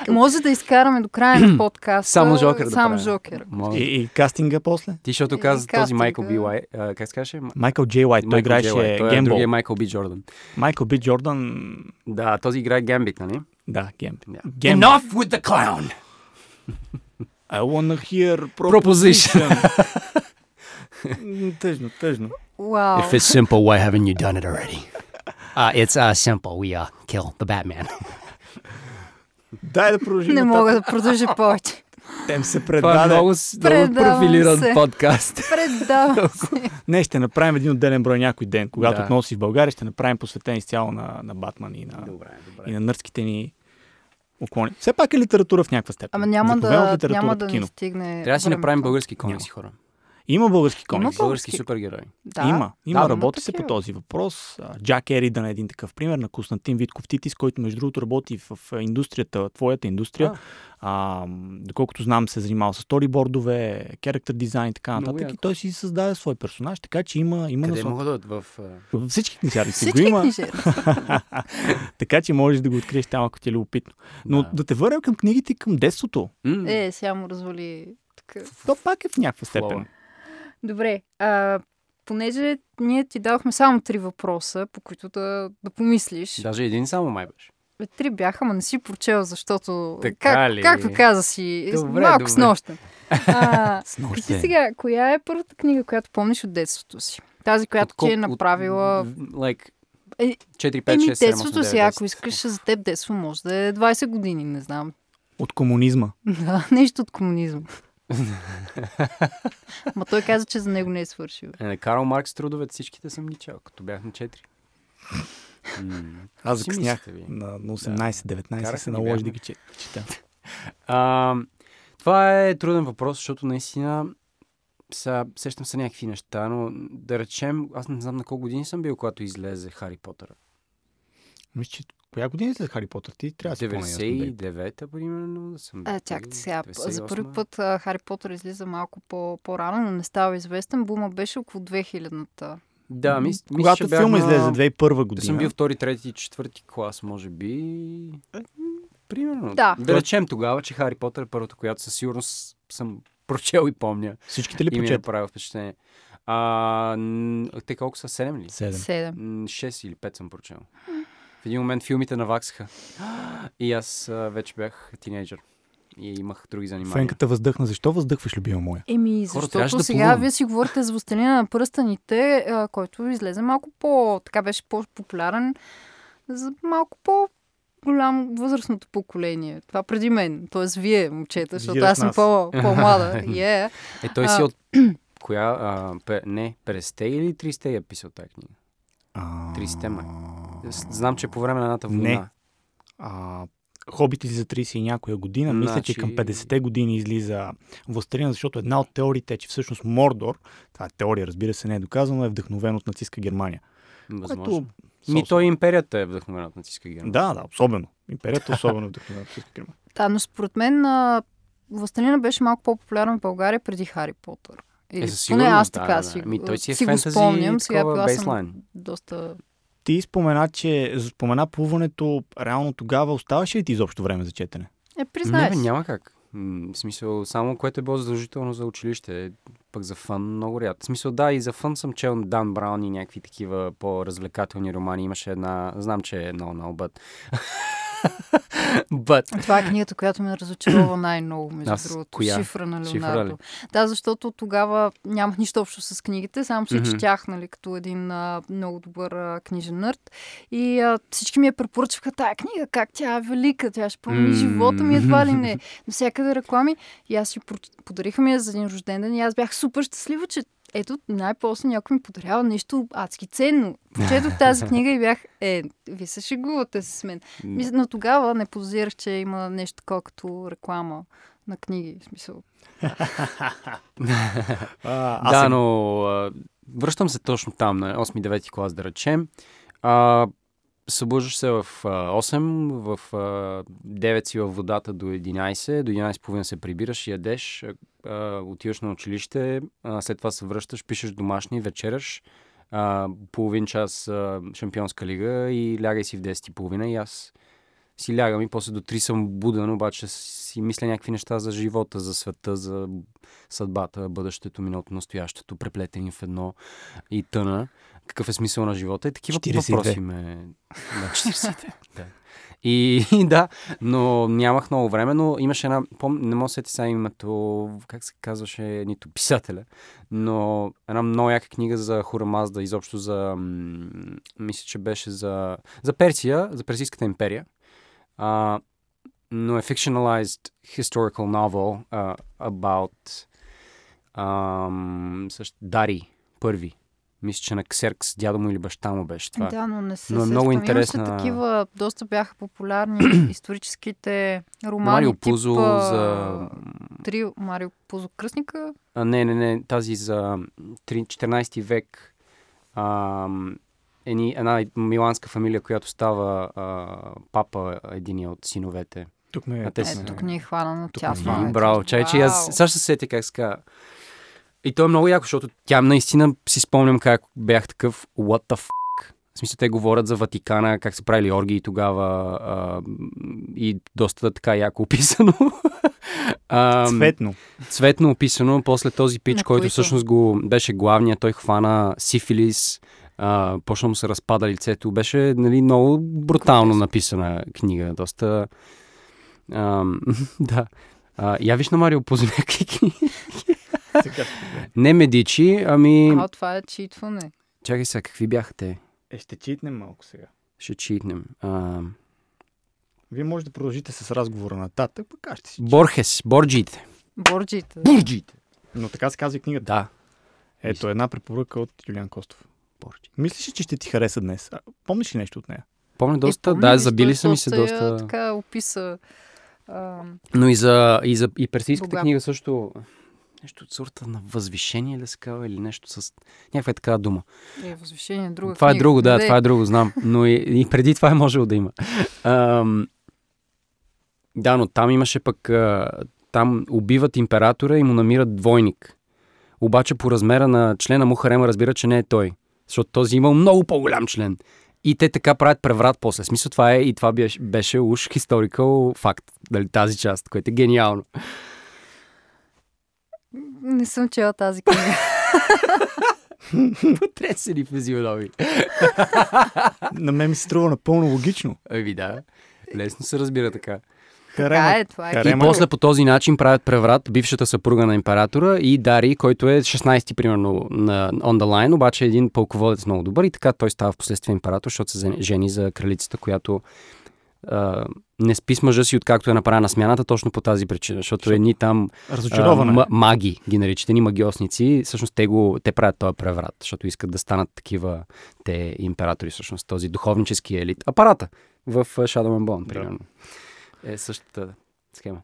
Може да изкараме до края на подкаста. Само Жокер да Само. Жокер. И, и кастинга после? Ти, защото каза този. Майкъл Би Уайт. Как се казваше? Майкъл Джей Уайт, той играеше. Той е Гембол. другия Майкъл Би Джордан. Майкъл Би Джордан, Да, този играе Гембит, нали? да, Гемб. Да. Гемб. Enough with the clown! I wanna hear Proposition. М, тъжно, тъжно. Вау. If it's simple, why haven't you done it already? Uh, it's uh, simple. We uh, kill the Batman. Дай да продължим Не мога да продължа повече. Тем се Това е предаде. много, с- много профилиран се. подкаст. Предавам се. Не, ще направим един отделен брой някой ден. Когато Да. отново си в България, ще направим посветен изцяло на, на Батман и на, Добре, и добре. на нърските ни уклони. Все пак е литература в някаква степен. Ама няма да, няма да ни стигне Трябва да си направим български комикси, хора. Има български Има комикс. го. Български супергерой. Да. Има, има, Да, работи се по този въпрос. А, Джак Еридън е един такъв пример на Константин Витков Титис, който между другото работи в, в индустрията, твоята индустрия. А, м, доколкото знам, се е занимава с сторибордове, character дизайн и така Много нататък. И той си създаде свой персонаж, така че има, има Къде насока. мога да дойдат? в... а, Във всички книжари си го има, така че можеш да го откриеш там, ако ти е любопитно. Но да, Да. те върнем към книгите към детството. Е, сега му развали. То пак е в някаква степен. Добре, а, понеже ние ти дадохме само три въпроса, по които да, да помислиш. Даже един само май беше. Бе, Три бяха, ма не си прочел, защото... Така как, ли? Както каза си, Добре, малко добре. с нощен. А, С кажи нощен. сега, коя е първата книга, която помниш от детството си? Тази, която ти е направила... от, Like, Е, 4, 5, Еми, 6, 7, 8, детството 9, си, ако 10. искаш за теб детство, може да е 20 години, не знам. От комунизма. Да, нещо от комунизма. Ма той каза, че за него не е свършил. Е, Карл Маркс трудовете всичките съм ги чел, като бях на 4. М. Аз закъснях на, на 18-19 Караха се наложи да ги че- чета. А, това е труден въпрос, защото наистина са, сещам се някакви неща, но да речем, аз не знам на колко години съм бил, когато излезе Хари Потър. Мисля, че коя година е след Хари Потър? Ти трябва да бе. 99-та, примерно, да съм А, чакайте сега. За 98-а. първи път а, Хари Потър излиза малко по- по-рано, но не става известен. Бума беше около 2000-та. Да, мис, мисля, Когато филма бях на- излезе 2001 Да година. съм бил втори, трети, четвърти клас, може би. Е, Примерно. Да. Да речем тогава, че Хари Потър е първата, която със сигурност съм прочел и помня. Всичките ли И ми е прочет? направил впечатление. А, те колко са? 7 ли? Седем. Седем. 6 или 5 съм прочел. В един момент филмите наваксаха. И аз а, вече бях тинейджър. И имах други занимания. Фенката въздъхна. Защо въздъхваш, любима моя? Еми, Хора, защото да сега плувам. вие си говорите за Властелина на пръстените, а, който излезе малко по... Така беше по-популярен за малко по голям възрастното поколение. Това преди мен. Тоест вие, момчета, защото аз съм по, по-млада. Yeah. Е, той си А. от... Коя? А, пе, не, 50-те или 30-те е писал тази книга? А... 30-те май. Знам, че по време на едната война. Не. А, Хобит излиза 30 и някоя година. Мисля, че към Значи- 50-те години излиза Властелина, защото една от теориите е, че всъщност Мордор, това е теория, разбира се, не е доказано, е вдъхновен от нацистска Германия. Възможно. Което... Ми той империята е вдъхновена от нацистска Германия. Да, да, особено. Империята особено е вдъхновена от нацистска Германия. Да, но според мен Властелина беше малко по-популярен в България преди Хари Потър. Или, Е, със поне аз да, така да, си, да. Ми, той си е си го спомням. Сега била съм доста... Ти спомена, че спомена плуването, реално тогава оставаше ли ти изобщо време за четене? Е, Не, признаеш. бе, няма как. В смисъл, само което е било задължително за училище, пък за фън много ряд. В смисъл, да, и за фън съм чел на Дан Браун и някакви такива по-развлекателни романи. Имаше една, знам, че е много, but... but... Това е книгата, която ме разочарова най-много, между Аз- другото. коя? Шифра на Леонардо. Да, защото тогава нямах нищо общо с книгите, само че Мгм. четях, нали, като един а, много добър а, книжен нърд. И а, всички ми я препоръчваха тая книга, как тя е велика, тя ще промени М. живота ми, едва ли не. Навсякъде реклами. И аз си подариха ми я за един рожден ден и аз бях супер щастлива, че ето най-после някой ми подарява нещо адски ценно. Прочетох тази книга и бях, е, вие се шегувате с мен. Мисля, но тогава не подозирах, че има нещо такова като реклама на книги. В смисъл. Да, но връщам се точно там, на 8-9 клас, да речем. А, събуждаш се в а, 8, в а, 9 си във водата до 11, до 11.30 се прибираш, ядеш, отиваш на училище, след това се връщаш, пишеш домашни, вечераш, половин час шампионска лига и лягай си в 10.30 и аз си лягам и после до 3 съм буден, обаче си мисля някакви неща за живота, за света, за съдбата, бъдещето, миналото, настоящето, преплетени в едно и тъна. Какъв е смисъл на живота? И такива 42. въпроси ме... Да, 42. да. И, и да, но нямах много време, но имаше една, пом... не мога да се сетя сега името, как се казваше, нито писателя, но една много яка книга за Хурамазда, изобщо за, мисля, че беше за, за Персия, за Персийската империя. А, но е fictionalized historical novel uh, about um, също, Дари, първи. Мисля, че на Ксеркс, дядо му или баща му беше това. Да, но не се Но е много интересна- Имаше такива, доста бяха популярни историческите романи. Марио тип, Пузо а, за Три Марио Позокръсника. А, не, не, не, тази за 3, 14 век. А, ени, една миланска фамилия, която става а, папа единия от синовете. Тук А те Е, са- тук ни е хванано Тук тя ми- хвана. Браво, чай, че аз сега ще се сетя как се казва. И то е много яко, защото тя наистина си спомням как бях такъв what the fuck. В смисъл, те говорят за Ватикана, как са правили оргии тогава а, и доста така яко описано. а, цветно. цветно описано. После този пич, На който които? всъщност го беше главния, той хвана сифилис, а, почна му се разпада лицето. Беше нали, много брутално написана книга. Доста... Ам, да. А, я виж на Марио по някакви книги. Сега. Не Медичи, ами... А, това е читване. Чакай сега, какви бяха те? Е, ще читнем малко сега. Ще читнем. А, Вие може да продължите с разговора нататък, пък аз ще си. Борхес, Борджите. Борджите. Бурджите. Но така се казва и книгата. Да. Ето една препоръка от Юлиан Костов. Борджи. Мислиш, ли, че ще ти хареса днес? А, помниш ли нещо от нея? Помня доста, Е, да, забили са ми се доста я. Така описа. А, Но и за, и за и персийската Богат. книга също нещо от сорта на възвишение да се казва или нещо с някаква е такава дума. е, възвишение, друга това е книга. друго, да, Де, това е друго, знам. Но и, и преди това е можело да има. Ам, да, но там имаше пък, а, там убиват императора и му намират двойник. Обаче по размера на члена му Харема разбира, че не е той. Защото този имал много по-голям член. И те така правят преврат после. Смисъл това е и това беше, беше уж historical факт. Дали, тази част, което е гениално. Не съм чела тази книга. Потресени физиономи. На мен ми се струва напълно логично. Ами да, лесно се разбира така. Харема. Така е, това е. И Харема. после по този начин правят преврат бившата съпруга на императора и Дари, който е 16-ти примерно на on the line, обаче е един пълководец много добър и така той става в последствие император, защото се жени за кралицата, която а, не спи с мъжа си, откакто е направена смяната, точно по тази причина, защото едни там а, м- маги, ги наричат, едни магиосници, всъщност те, го, те правят този преврат, защото искат да станат такива те императори, всъщност този духовнически елит. Апарата в Shadow and Bone, Да. примерно. Е същата схема.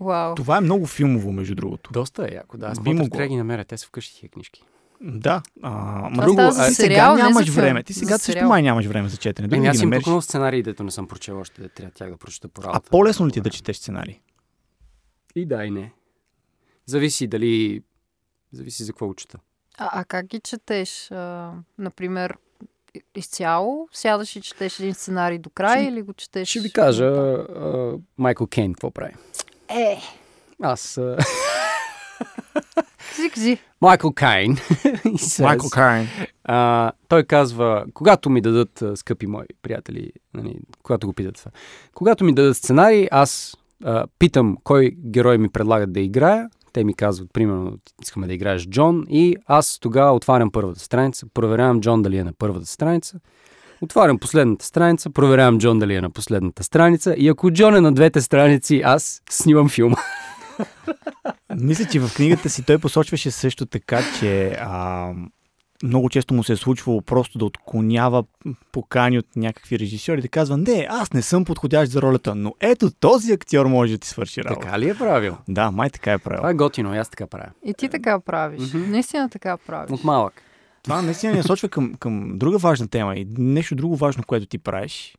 Вау. Това е много филмово, между другото. Доста е яко, да. Аз Би трябва да ги намеря. Те са вкъщи тия книжки. Да. А, Това друго, за а, ти сега сериал, не за нямаш време. Ти сега също май нямаш време за четене. Дори Еми, да аз ги им намериш. пукнал сценарии, дето не съм прочел още, да трябва тях да прочета по А работа. по-лесно ли ти е да четеш сценарий? И да, и не. Зависи дали... Зависи за какво учета. А, а как ги четеш? А, например, изцяло сядаш и четеш един сценарий до края Ще- или го четеш? Ще ви кажа а, Майкъл Кейн какво прави. Е, Аз... а. Майкъл says, Майкъл Кайн. А, той казва, когато ми дадат, скъпи мои приятели, нали, когато го питат това, когато ми дадат сценарий, аз а, питам кой герой ми предлагат да играя, те ми казват, примерно, искаме да играеш Джон и аз тогава отварям първата страница, проверявам Джон дали е на първата страница, отварям последната страница, проверявам Джон дали е на последната страница. И ако Джон е на двете страници, аз снимам филма. Мисля, че в книгата си той посочваше също така, че а, много често му се е случвало просто да отклонява покани от някакви режисьори, да казва, не, аз не съм подходящ за ролята, но ето този актьор може да ти свърши работа. Така ли е правил? Да, май така е Това правил. е готино, аз така правя. И ти така правиш. Мгм. Наистина така правиш. От малък. Това наистина ни насочва към, към друга важна тема и нещо друго важно, което ти правиш.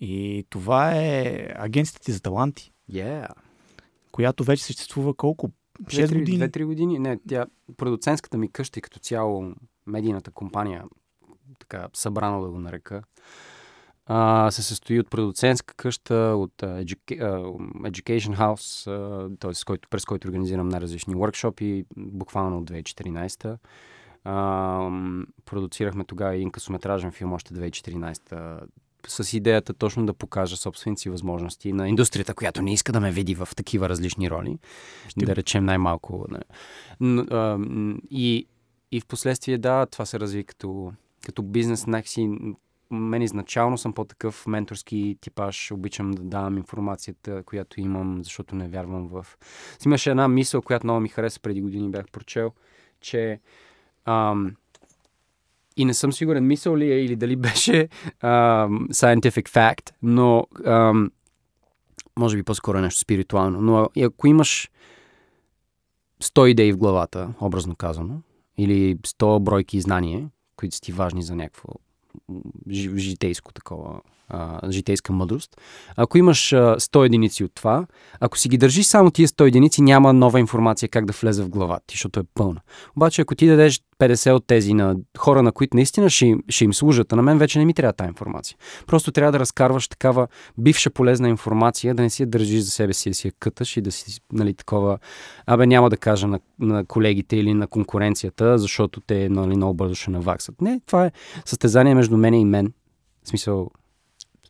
И това е агенцията ти за таланти, Yeah. Която вече съществува колко? 6 Две-три- години? Две-три години. Не, тя, продуцентската ми къща и като цяло медийната компания, така събрано да го нарека, а, се състои от продуцентска къща, от educa- Education House, т.е. който, през който организирам най-различни workshopи, буквално от 2014 а, продуцирахме тогава един късометражен филм още 2014 с идеята точно да покажа собствените си възможности на индустрията, която не иска да ме види в такива различни роли. Ще- Да речем най-малко. Не. Н, а, и, и в последствие, да, това се разви като, като бизнес. Някакси, мен изначално съм по-такъв менторски типаж. Обичам да давам информацията, която имам, защото не вярвам в... Имаше една мисъл, която много ми хареса преди години, бях прочел, че ам, и не съм сигурен мисъл ли е или дали беше ам, scientific fact, но ам, може би по-скоро е нещо спиритуално. Но ако имаш 100 идеи в главата, образно казано, или 100 бройки знания, които са ти важни за някакво жи- житейско такова, житейска мъдрост. Ако имаш а, 100 единици от това, ако си ги държиш само тия 100 единици, няма нова информация как да влезе в главата ти, защото е пълна. Обаче, ако ти дадеш 50 от тези на хора, на които наистина ще им, ще им служат, а на мен вече не ми трябва тази информация. Просто трябва да разкарваш такава бивша полезна информация, да не си я държиш за себе си, да си я къташ и да си, нали, такова, абе няма да кажа на, на колегите или на конкуренцията, защото те, нали, много бързо ще наваксат. Не, това е състезание между мене и мен. В смисъл,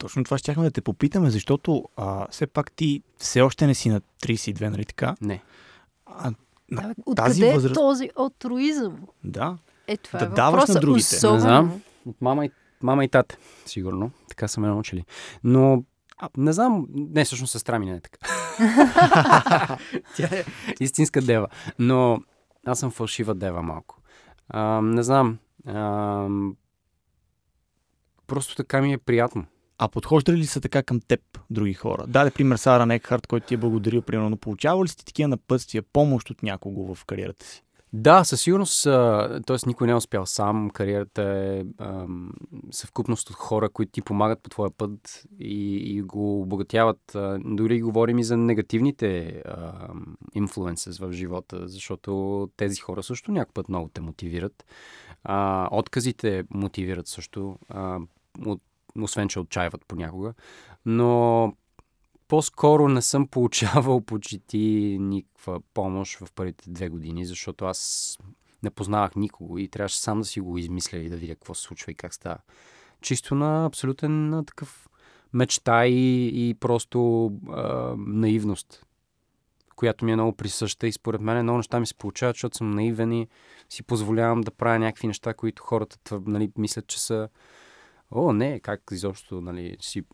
Точно това щяхме да те попитаме, защото а, все пак ти все още не си на 32, нали така? не. А, на Абе, тази Откъде възраст... е този altruизъм? Да. Е, това Да е даваш на другите. Не Особено. Не знам. От мама и, мама и тате, сигурно. Така са ме научили. Но а, не знам, не, всъщност сестра ми не е така. Тя е истинска дева. Но аз съм фалшива дева малко. А, не знам. А, просто така ми е приятно. А подхождали ли са така към теб други хора? Даде пример Сара Некхарт, който ти е благодарил, примерно. Получавал ли си такива напътствия, помощ от някого в кариерата си? Да, със сигурност, т.е. никой не е успял сам. Кариерата е ам, съвкупност от хора, които ти помагат по твоя път и, и го обогатяват. Дори говорим и за негативните инфлуенсес в живота, защото тези хора също някой път много те мотивират. А, отказите мотивират също, а, от, освен че отчаиват понякога. Но по-скоро не съм получавал почти никаква помощ в първите две години, защото аз не познавах никого и трябваше сам да си го измисля и да видя какво се случва и как става. Чисто на абсолютен на такъв мечта и, и просто а, наивност, която ми е много присъща и според мен много неща ми се получават, защото съм наивен и си позволявам да правя някакви неща, които хората нали, мислят, че са О, не, как изобщо, нали, си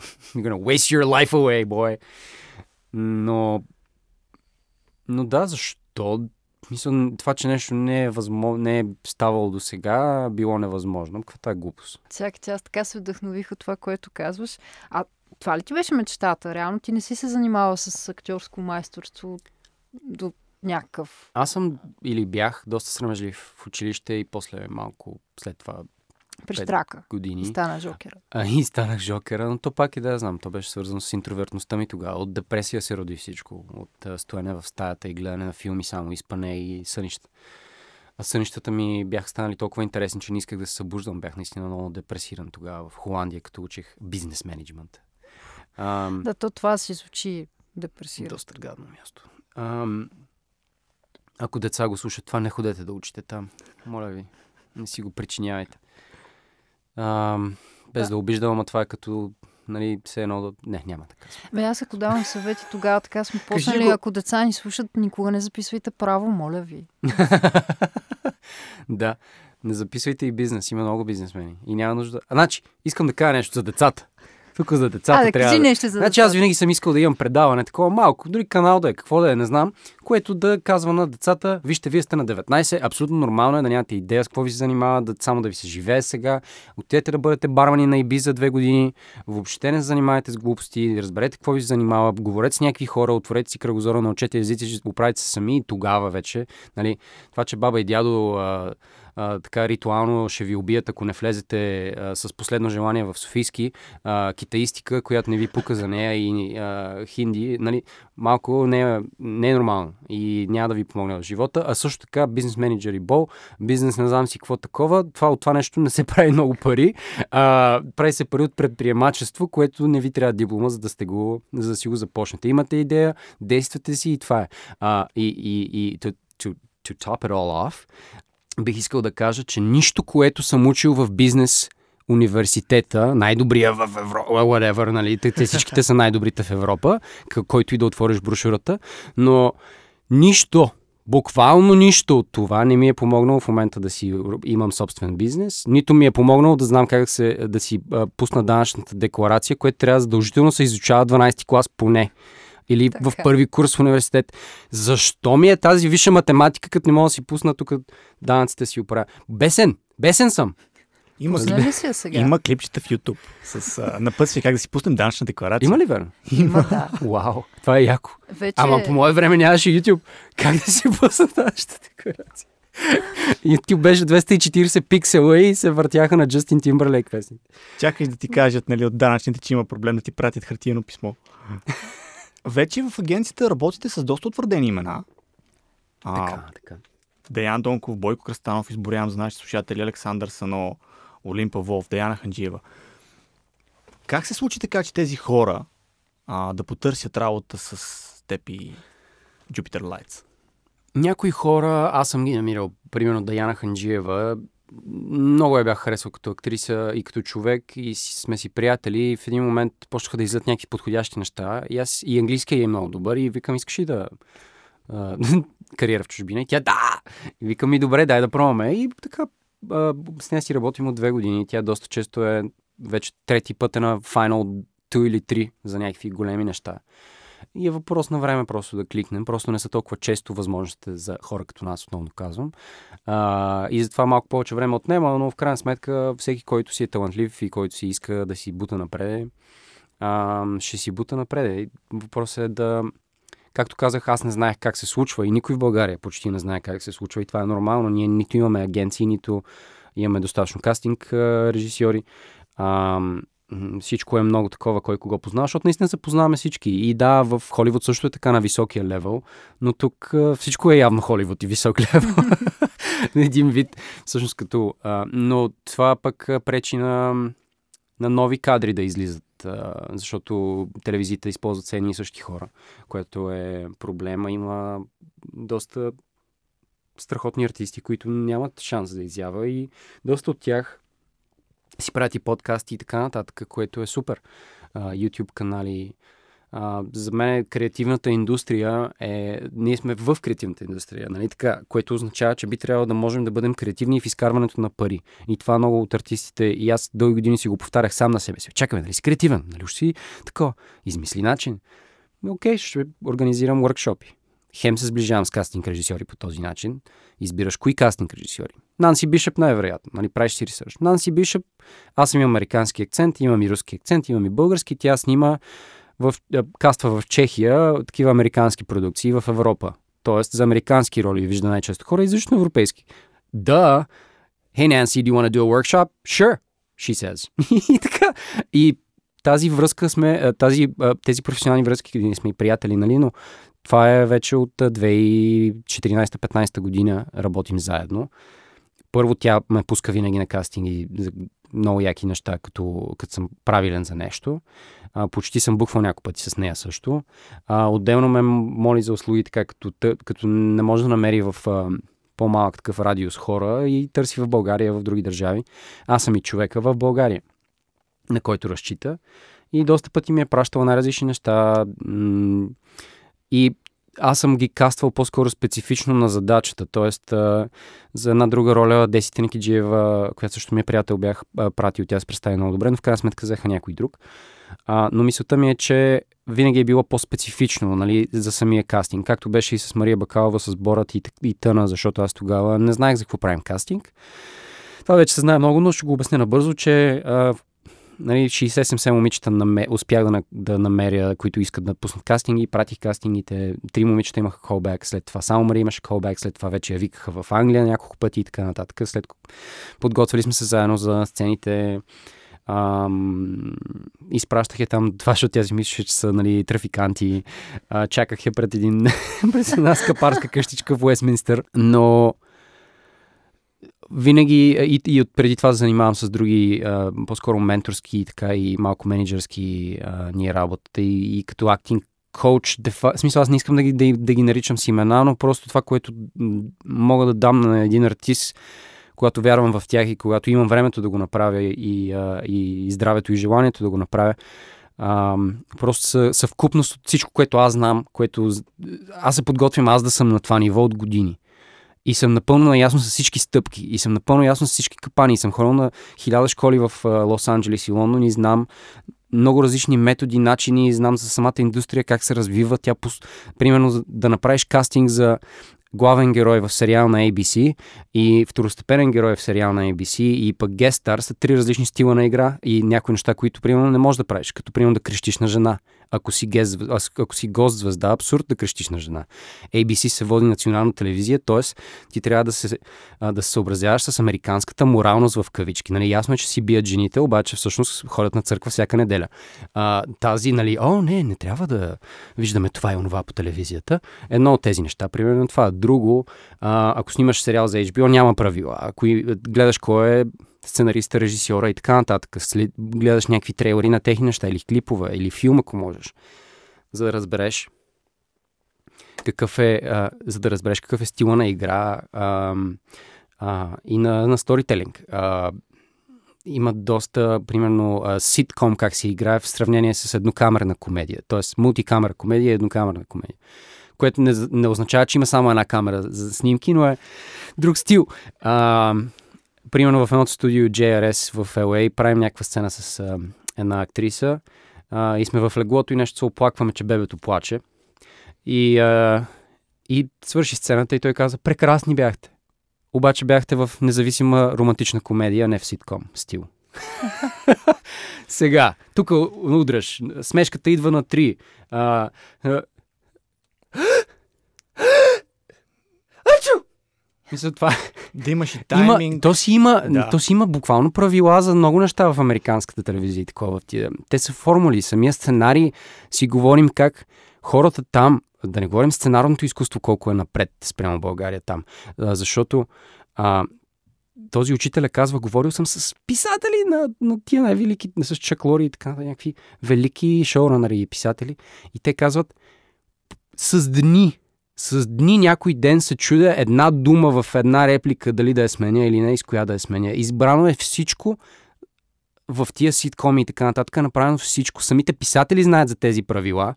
You're gonna waste your life away, boy. Но, но да, защо? Мисля, това, че нещо не е, възможно, не е ставало до сега, било невъзможно. Каква е глупост? Чакай, аз така се вдъхнових от това, което казваш. А това ли ти беше мечтата? Реално ти не си се занимавал с актьорско майсторство до някакъв... Аз съм или бях доста срамежлив в училище и после малко след това Прищрака. години. И стана жокера. А, и станах жокера, но то пак и да знам. То беше свързано с интровертността ми тогава. От депресия се роди всичко. От а, стоене в стаята и гледане на филми само, изпане и сънища. А сънищата ми бяха станали толкова интересни, че не исках да се събуждам. Бях наистина много депресиран тогава в Холандия, като учих бизнес менеджмент. Ам, Да, то това си звучи депресирано. доста гадно място. Ам, ако деца го слушат, това не ходете да учите там. Моля ви, не си го причинявайте. Ам, без да. да обиждам, ама това е като, нали, все едно да... Не, няма така. Бе, аз ако давам съвети, тогава така сме почнали. го. Ако деца ни слушат, никога не записвайте право, моля ви. да, не записвайте и бизнес. Има много бизнесмени. И няма нужда. А, значи, искам да кажа нещо за децата. Тук за децата а, трябва да... нещо за Значи аз винаги съм искал да имам предаване, такова малко, дори канал да е, какво да е, не знам, което да казва на децата, вижте, вие сте на 19, абсолютно нормално е да нямате идея с какво ви се занимава, да, само да ви се живее сега, отидете да бъдете бармани на Иби за две години, въобще не се занимавайте с глупости, разберете какво ви се занимава, говорете с някакви хора, отворете си кръгозора, научете езици, ще го правите се сами и тогава вече, нали, това, че баба и дядо а, а, така ритуално ще ви убият, ако не влезете а, с последно желание в Софийски, а, китаистика, която не ви пука за нея и а, хинди, нали, малко не е, не е нормално и няма да ви помогне в живота. А също така бизнес менеджер и бол, бизнес не знам си какво такова, това, от това нещо не се прави много пари. А, прави се пари от предприемачество, което не ви трябва диплома, за да, сте го, за да си го започнете. Имате идея, действате си и това е. А, и, и, и to, to, to top it all off, бих искал да кажа, че нищо, което съм учил в бизнес университета, най-добрия в Европа, whatever, нали, те, те всичките са най-добрите в Европа, който и да отвориш брошурата, но нищо, буквално нищо от това не ми е помогнало в момента да си имам собствен бизнес, нито ми е помогнало да знам как се, да си пусна данъчната декларация, което трябва задължително се изучава 12 клас поне или Така. в първи курс в университет. Защо ми е тази висша математика, като не мога да си пусна тук данъците си оправя? Бесен! Бесен съм! Има, ли си я сега? има клипчета в YouTube с а, напътствие как да си пуснем данъчна декларация. Има ли верно? Има, да. Вау, това е яко. Вече... Ама по мое време нямаше YouTube. Как да си пусна нашата декларация? YouTube беше 240 пиксела и се въртяха на Джастин Тимбърлейк песни. Чакай да ти кажат нали, от данъчните, че има проблем да ти пратят хартиено писмо. Вече в агенцията работите с доста утвърдени имена. А, Така, така. Деян Донков, Бойко Кръстанов, изборявам за нашите слушатели, Александър Сано, Олимпа Волф, Деяна Ханджиева. Как се случи така, че тези хора а, да потърсят работа с теб и Jupiter Lights? Някои хора, аз съм ги намирал, примерно Даяна Ханджиева, много я бях харесал като актриса и като човек и сме си приятели и в един момент почнаха да излизат някакви подходящи неща и аз и английския е много добър и викам, искаш ли да а, кариера в чужбина? И тя да! И викам ми, добре, дай да пробваме. И така а, с нея си работим от две години. Тя доста често е вече трети път е на Final 2 или 3 за някакви големи неща. И е въпрос на време просто да кликнем. Просто не са толкова често възможностите за хора като нас, отново казвам. А, и затова малко повече време отнема, но в крайна сметка всеки, който си е талантлив и който си иска да си бута напред, а, ще си бута напред. Въпросът е да... Както казах, аз не знаех как се случва и никой в България почти не знае как се случва и това е нормално. Ние нито имаме агенции, нито имаме достатъчно кастинг режисьори. Всичко е много такова, кой кого познава, защото наистина се познаваме всички. И да, в Холивуд също е така на високия левел, но тук всичко е явно Холивуд и висок левел. един вид, всъщност като... Но това пък пречи на, на нови кадри да излизат, защото телевизията използват се едни и същи хора, което е проблема. Има доста страхотни артисти, които нямат шанс да изява и доста от тях си правят и подкасти и така нататък, което е супер. А, YouTube канали. За мен креативната индустрия е... Ние сме в креативната индустрия, нали така? Което означава, че би трябвало да можем да бъдем креативни в изкарването на пари. И това много от артистите, и аз дълги години си го повтарях сам на себе си. Чакаме, нали си креативен? Нали уж си тако? Измисли начин. Окей, ще организирам workshopи. Хем се сближавам с кастинг режисьори по този начин. Избираш кои кастинг режисьори. Нанси Бишъп най-вероятно. Нали, правиш си ресърч. Нанси Бишъп, аз имам американски акцент, имам и руски акцент, имам и български. Тя снима в, е, каства в Чехия такива американски продукции в Европа. Тоест за американски роли вижда най-често хора и защо европейски. Да. Hey Nancy, do you want to do a workshop? Sure, she says. и така. И тази връзка сме, а, тази, а, тези професионални връзки, ние сме и приятели, нали, но това е вече от а, 2014-15 година работим заедно. Първо тя ме пуска винаги на кастинги за много яки неща, като, като съм правилен за нещо. А, почти съм буквал няколко пъти с нея също. А, отделно ме моли за услуги, така като, като не може да намери в а, по-малък такъв радиус хора и търси в България, в други държави. Аз съм и човека в България, на който разчита. И доста пъти ми е пращала на различни неща. И аз съм ги каствал по-скоро специфично на задачата. Тоест, за една друга роля Деси Теникиджиева, която също ми е приятел, бях а, пратил, тя се представи много добре, но в крайна сметка взеха някой друг. А, но мисълта ми е, че винаги е било по-специфично нали, за самия кастинг. Както беше и с Мария Бакалова, с Борът и, и Тъна, защото аз тогава не знаех за какво правим кастинг. Това вече се знае много, но ще го обясня набързо, че а, нали, 60-70 момичета наме, успях да, да намеря, които искат да пуснат кастинги. Пратих кастингите. Три момичета имаха колбек, след това само Мария имаше колбек, след това вече я викаха в Англия няколко пъти и така нататък. След подготвили сме се заедно за сцените. Ам, изпращах я там, това, защото тя си мислеше, че са нали, трафиканти. А, чаках я пред, един, пред една скъпарска къщичка в Уестминстър, но винаги и, и от преди това занимавам с други, а, по-скоро менторски така и малко менеджерски ни е работата и, и като актинг коуч, дефа... смисъл аз не искам да ги, да, да ги наричам с имена, но просто това, което мога да дам на един артист, когато вярвам в тях и когато имам времето да го направя и, а, и, здравето и желанието да го направя, а, просто са, съвкупност от всичко, което аз знам, което аз се подготвям аз да съм на това ниво от години. И съм напълно наясно с всички стъпки. И съм напълно ясно с всички капани. И съм ходил на хиляда школи в Лос-Анджелес и Лондон и знам много различни методи, начини, знам за самата индустрия как се развива. Тя, примерно, да направиш кастинг за главен герой в сериал на ABC и второстепенен герой в сериал на ABC и пък гестар са три различни стила на игра и някои неща, които примерно не можеш да правиш, като примерно да крещиш на жена. Ако си, гест, ако си гост звезда, абсурд да крещиш на жена. ABC се води национална телевизия, т.е. ти трябва да се, да се съобразяваш с американската моралност в кавички. Нали, ясно е, че си бият жените, обаче всъщност ходят на църква всяка неделя. А, тази, нали, о, не, не трябва да виждаме това и онова по телевизията. Едно от тези неща, примерно това. Друго, ако снимаш сериал за HBO, няма правила. Ако гледаш кой е сценариста, режисьора и така нататък. След, гледаш някакви трейлери на техни неща или клипове, или филм, ако можеш, за да разбереш какъв е, а, за да разбереш какъв е стила на игра а, а, и на, на сторителинг. А, има доста, примерно, ситком как се играе в сравнение с еднокамерна комедия. Тоест, мултикамера комедия и еднокамерна комедия. Което не, не означава, че има само една камера за снимки, но е друг стил. А, примерно в едното студио JRS в LA правим някаква сцена с а, една актриса а, и сме в леглото и нещо се оплакваме, че бебето плаче. И, а, и свърши сцената и той каза, прекрасни бяхте. Обаче бяхте в независима романтична комедия, не в ситком стил. Сега, тук удръж. Смешката идва на три. А, а... Мисля, това Да имаш и тайминг. Има, то, си има, Да. то си има буквално правила за много неща в американската телевизия. и Такова. тия. Те са формули. Самия сценарий си говорим как хората там, да не говорим сценарното изкуство колко е напред спрямо България там. Защото а, този учителя казва, говорил съм с писатели на, на тия най-велики, с Чаклори и така, някакви велики шоуранъри и писатели. И те казват, с дни, с дни някой ден се чудя една дума в една реплика, дали да я сменя или не, и с коя да я сменя. Избрано е всичко в тия ситкоми и така нататък, направено всичко. Самите писатели знаят за тези правила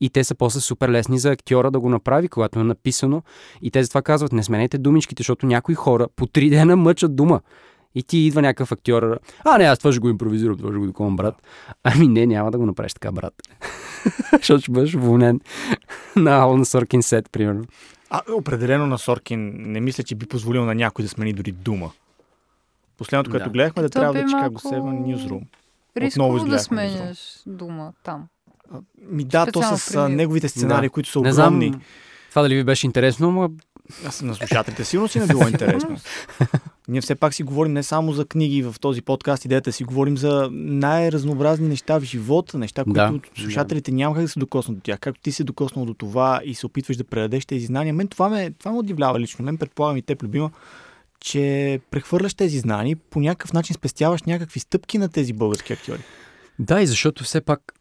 и те са после супер лесни за актьора да го направи, когато е написано. И те затова казват, не сменете думичките, защото някои хора по три дена мъчат дума. И ти идва някакъв актьор, а не, аз това ще го импровизирам, това ще го доковам, брат. Ами не, няма да го направиш така, брат. защото ще бъдеш уволнен на Алан Соркин сет, примерно. А, определено на Соркин не мисля, че би позволил на някой да смени дори дума. Последното, което Да. гледахме, да То трябва да е Chicago малко 7 Newsroom. Рисково да сменяш дума там. Ми да, то Специално с при а, него. неговите сценарии, Да. които са Не огромни. знам това дали ви беше интересно, но Аз на слушателите сигурно си не било интересно. Ние все пак си говорим не само за книги в този подкаст, идеята си говорим за най-разнообразни неща в живота, неща, Да. които слушателите няма как да се докоснат до тях. Както ти се докоснал до това и се опитваш да предадеш тези знания, мен това ме, това ме удивлява лично. Мен предполагам и теб, любима, че прехвърляш тези знания по някакъв начин спестяваш някакви стъпки на тези български актьори. Да, и защото все пак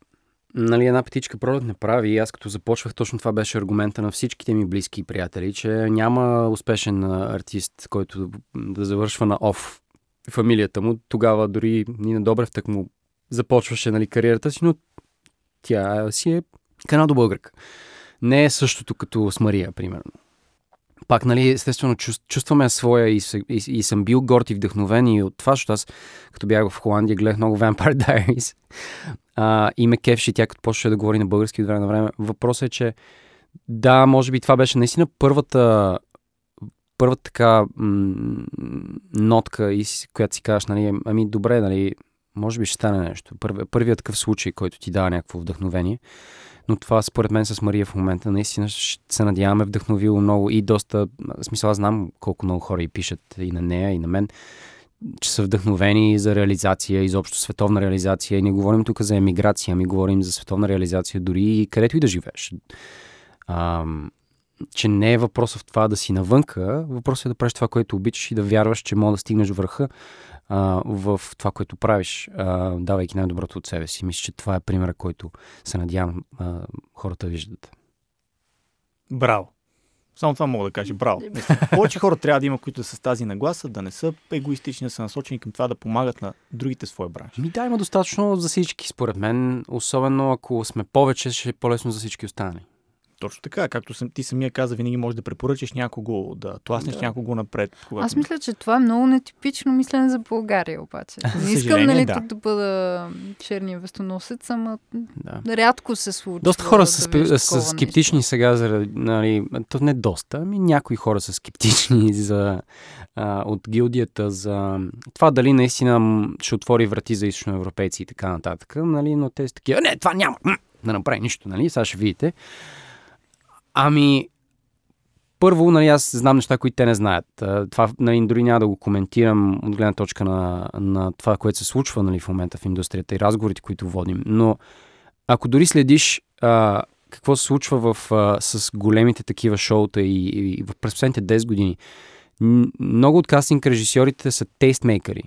нали, една птичка пролет не прави. И аз като започвах, точно това беше аргумента на всичките ми близки приятели, че няма успешен артист, който да завършва на оф фамилията му. Тогава дори Нина Добрев так му започваше нали, кариерата си, но тя си е канадо българка. Не е същото като с Мария, примерно. Пак, нали, естествено, чувс- чувстваме своя и, и, и съм бил горд и вдъхновен и от това, защото аз, като бях в Холандия, гледах много Vampire Diaries а, и ме кефши тя, като почваше да говори на български от време на време. Въпросът е, че да, може би това беше наистина първата първата така м- нотка, която си казваш, нали, ами добре, нали, може би ще стане нещо. Първи, първият такъв случай, който ти дава някакво вдъхновение. Но това според мен с Мария в момента наистина ще се надяваме вдъхновило много и доста, смисъл аз знам колко много хора и пишат и на нея, и на мен, че са вдъхновени за реализация, изобщо световна реализация. И не говорим тук за емиграция, ами говорим за световна реализация дори и където и да живееш. Ам, че не е въпросът в това да си навънка, въпросът е да правиш това, което обичаш и да вярваш, че мога да стигнеш върха а, в това, което правиш, а, давайки най-доброто от себе си. Мисля, че това е примера, който се надявам а, хората виждат. Браво! Само това мога да кажа. Браво! Повече хора трябва да има, които са с тази нагласа, да не са егоистични, да са насочени към това да помагат на другите своя бранш. Ми да, има достатъчно за всички, според мен. Особено ако сме повече, ще е по-лесно за всички останали. Точно така, както съм, ти самия каза, винаги можеш да препоръчаш някого, да тласнеш да. някого напред. Когато... Аз мисля, че това е много нетипично мислене за България, обаче. Не искам, нали, да. тук да бъда черния вестоносец, ама да. рядко се случва. Доста хора да са, спи... са скептични нещо. сега, заради, нали, то не доста, ами някои хора са скептични за, а, от гилдията за това дали наистина ще отвори врати за източноевропейци и така нататък, нали, но те са такива, не, това няма да направи нищо, нали, сега ще видите. Ами, първо, нали, аз знам неща, които те не знаят. Това нали, дори няма да го коментирам от гледна точка на, на това, което се случва нали, в момента в индустрията и разговорите, които водим. Но ако дори следиш а, какво се случва в, а, с големите такива шоута и, и в през последните 10 години, много от кастинг режисьорите са тейстмейкъри.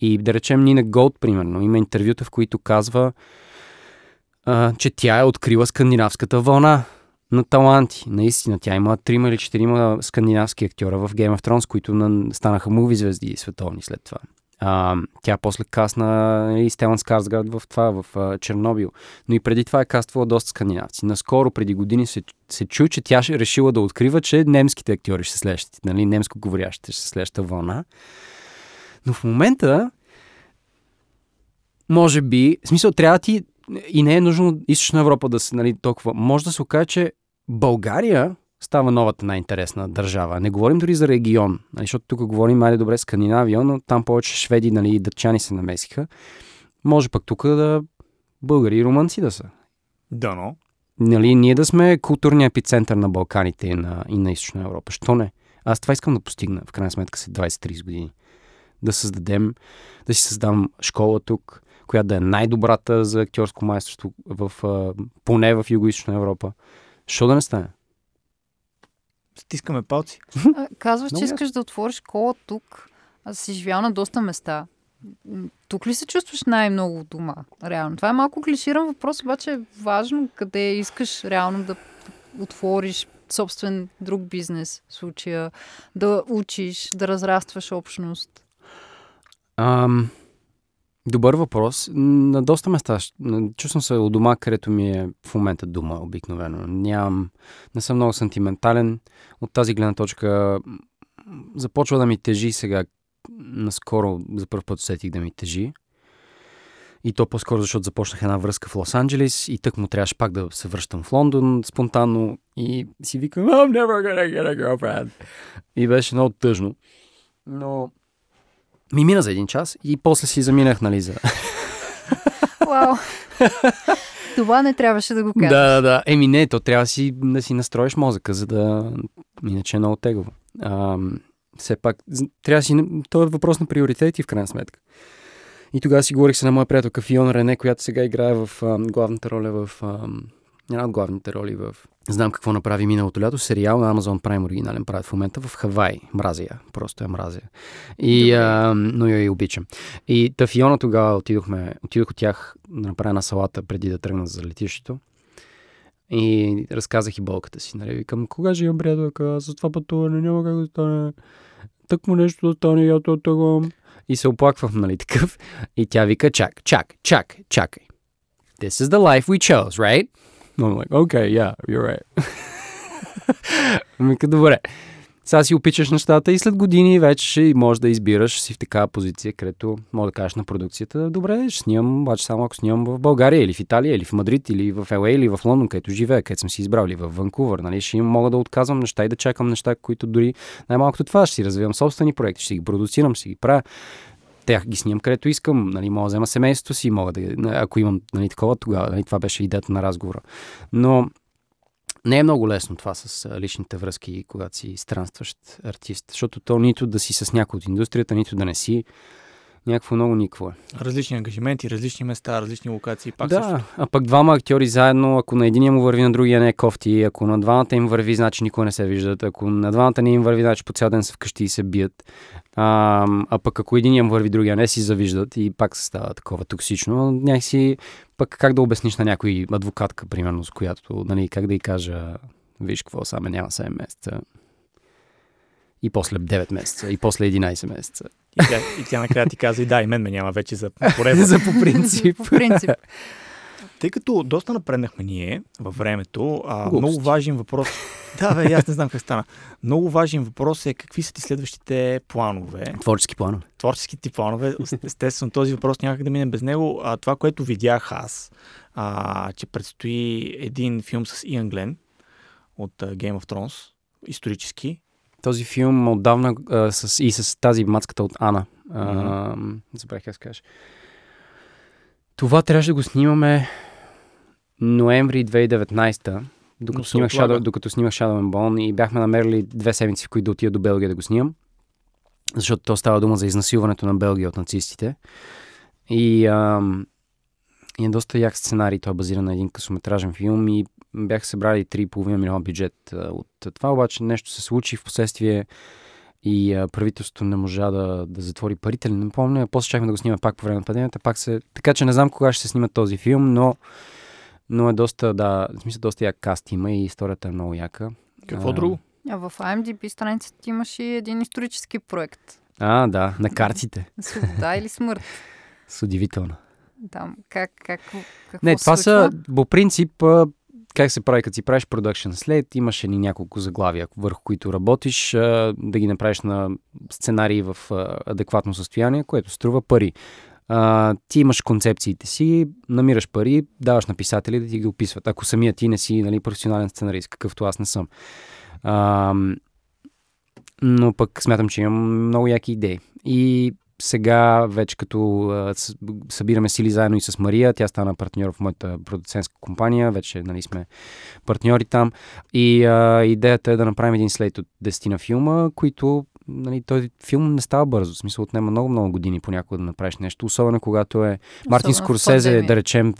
И да речем Нина Голд, примерно, има интервюта, в които казва, а, че тя е открила скандинавската вълна на таланти. Наистина, тя има трима или четирима скандинавски актьора в Game of Thrones, които на, станаха муви звезди световни след това. А, тя после касна и Стелан Скарсгард в това, в а, Чернобил. Но и преди това е каствала доста скандинавци. Наскоро, преди години, се, се чу, че тя ще решила да открива, че немските актьори ще се следват, нали, немско говорящите ще се следват вълна. Но в момента, може би, в смисъл, трябва ти и не е нужно източна Европа да се, нали, толкова. Може да се окаже, че България става новата най-интересна държава. Не говорим дори за регион, нали, защото тук говорим, айде добре, Скандинавия, но там повече шведи нали, и дъчани се намесиха. Може пък тук да българи и румънци да са. Да, но. Нали, ние да сме културния епицентър на Балканите и на, и на Източна Европа. Що не? Аз това искам да постигна, в крайна сметка, след 20-30 години. Да създадем, да си създам школа тук, която да е най-добрата за актьорско майсторство в, поне в Юго-Источна Европа. Що да не стане? Стискаме палци. Казваш, че искаш да отвориш школа тук. Аз си живял на доста места. Тук ли се чувстваш най-много дома? Реално. Това е малко клиширан въпрос, обаче е важно къде искаш реално да отвориш собствен друг бизнес в случая, да учиш, да разрастваш общност. Ам, Добър въпрос. На доста места. Чувствам се у дома, където ми е в момента дома, обикновено. Нямам, не съм много сантиментален. От тази гледна точка започва да ми тежи сега. Наскоро за първ път усетих да ми тежи. И то по-скоро, защото започнах една връзка в Лос-Анджелес и тък му трябваше пак да се връщам в Лондон спонтанно и си викам I'm never gonna get a girlfriend. И беше много тъжно. Но ми мина за един час и после си заминах, нали, за... Вау! Това не трябваше да го кажеш. Да, да, да. Еми не, то трябва си, да си настроиш мозъка, за да... Иначе е много тегово. А, все пак, трябва си... То е въпрос на приоритети, в крайна сметка. И тогава си говорих с една моя приятелка Фиона Рене, която сега играе в а, главната роля в... Една от главните роли в... Знам какво направи миналото лято. Сериал на Amazon Prime оригинален правят в момента в Хавай. Мразя. Просто я мразя. И, а, но я и обичам. И Тафиона тогава отидохме, отидох от тях да направя на салата преди да тръгна за летището. И разказах и болката си. Нали? Викам, кога ще имам приятелка? С това пътуване няма как да стане. Так му нещо да стане, я то тъгам. И се оплаквам, нали такъв. И тя вика, чак, чак, чак, чакай. This is the life we chose, right? Но I'm like, okay, yeah, you're right. Мика, добре. Сега си опичаш нещата и след години вече ще можеш да избираш си в такава позиция, където може да кажеш на продукцията, добре, ще снимам, обаче само ако снимам в България или в Италия, или в Мадрид, или в ЛА, или в Лондон, където живея, където съм си избрал, или в Ванкувър, нали, ще им мога да отказвам неща и да чакам неща, които дори най-малкото това ще си развивам собствени проекти, ще ги продуцирам, ще ги правя тях ги снимам където искам, нали, мога да взема семейството си, мога да, ако имам нали, такова, тогава нали, това беше идеята на разговора. Но не е много лесно това с личните връзки, когато си странстващ артист, защото то нито да си с някой от индустрията, нито да не си, някакво много никво е. Различни ангажименти, различни места, различни локации. Пак да, също. а пък двама актьори заедно, ако на единия му върви, на другия не е кофти, ако на двамата им върви, значи никой не се виждат, ако на двамата не им върви, значи по цял ден са вкъщи и се бият. А, а пък ако един им върви, другия не си завиждат и пак се става такова токсично, някакси пък как да обясниш на някой адвокатка, примерно, с която, нали, как да й кажа, виж какво, само няма 7 месеца. И после 9 месеца, и после 11 месеца. И тя, и тя накрая ти каза, и да, и мен ме няма вече за пореза. за по принцип. по принцип. Тъй като доста напреднахме ние във времето, а, много важен въпрос. да, бе, аз не знам как стана. Много важен въпрос е какви са ти следващите планове, Творчески планове. творчески ти планове. Естествено, този въпрос няма как да мине без него. А, това, което видях аз, а, че предстои един филм с Иан Глен от Game of Thrones, исторически. Този филм отдавна а, с, и с тази мацката от Ана. А, Забравих как се каже. Това трябваше да го снимаме ноември 2019 Но докато снимах. Shadow, докато снимах Shadow and Bone и бяхме намерили две седмици, в които да отида до Белгия да го снимам. Защото то става дума за изнасилването на Белгия от нацистите. И, ам, и е доста як сценарий. Той е базиран на един късометражен филм и бях събрали 3,5 милиона бюджет от това, обаче нещо се случи в последствие и правителството не можа да, да затвори парите. Не помня, после чакахме да го снимаме пак по време на пандемията. Пак се... Така че не знам кога ще се снима този филм, но, но е доста, да, в смисъл доста як каст има и историята е много яка. Какво А, друго? А в IMDb страницата ти имаш и един исторически проект. А, да, на картите. Свобода или смърт. С удивително. Там, как, как, какво Не, се това случва? са по принцип как се прави, като си правиш продъкшн след, имаш ни няколко заглавия, върху които работиш, да ги направиш на сценарии в адекватно състояние, което струва пари. Ти имаш концепциите си, намираш пари, даваш на писатели да ти ги описват. Ако самия ти не си нали, професионален сценарист, какъвто аз не съм. Но пък смятам, че имам много яки идеи. И сега вече като а, събираме сили заедно и с Мария, тя стана партньор в моята продуцентска компания, вече нали, сме партньори там. И а, идеята е да направим един слейт от 10 на филма, които нали, този филм не става бързо. В смисъл отнема много-много години понякога да направиш нещо, особено когато е Мартин Скорсезе, да речем.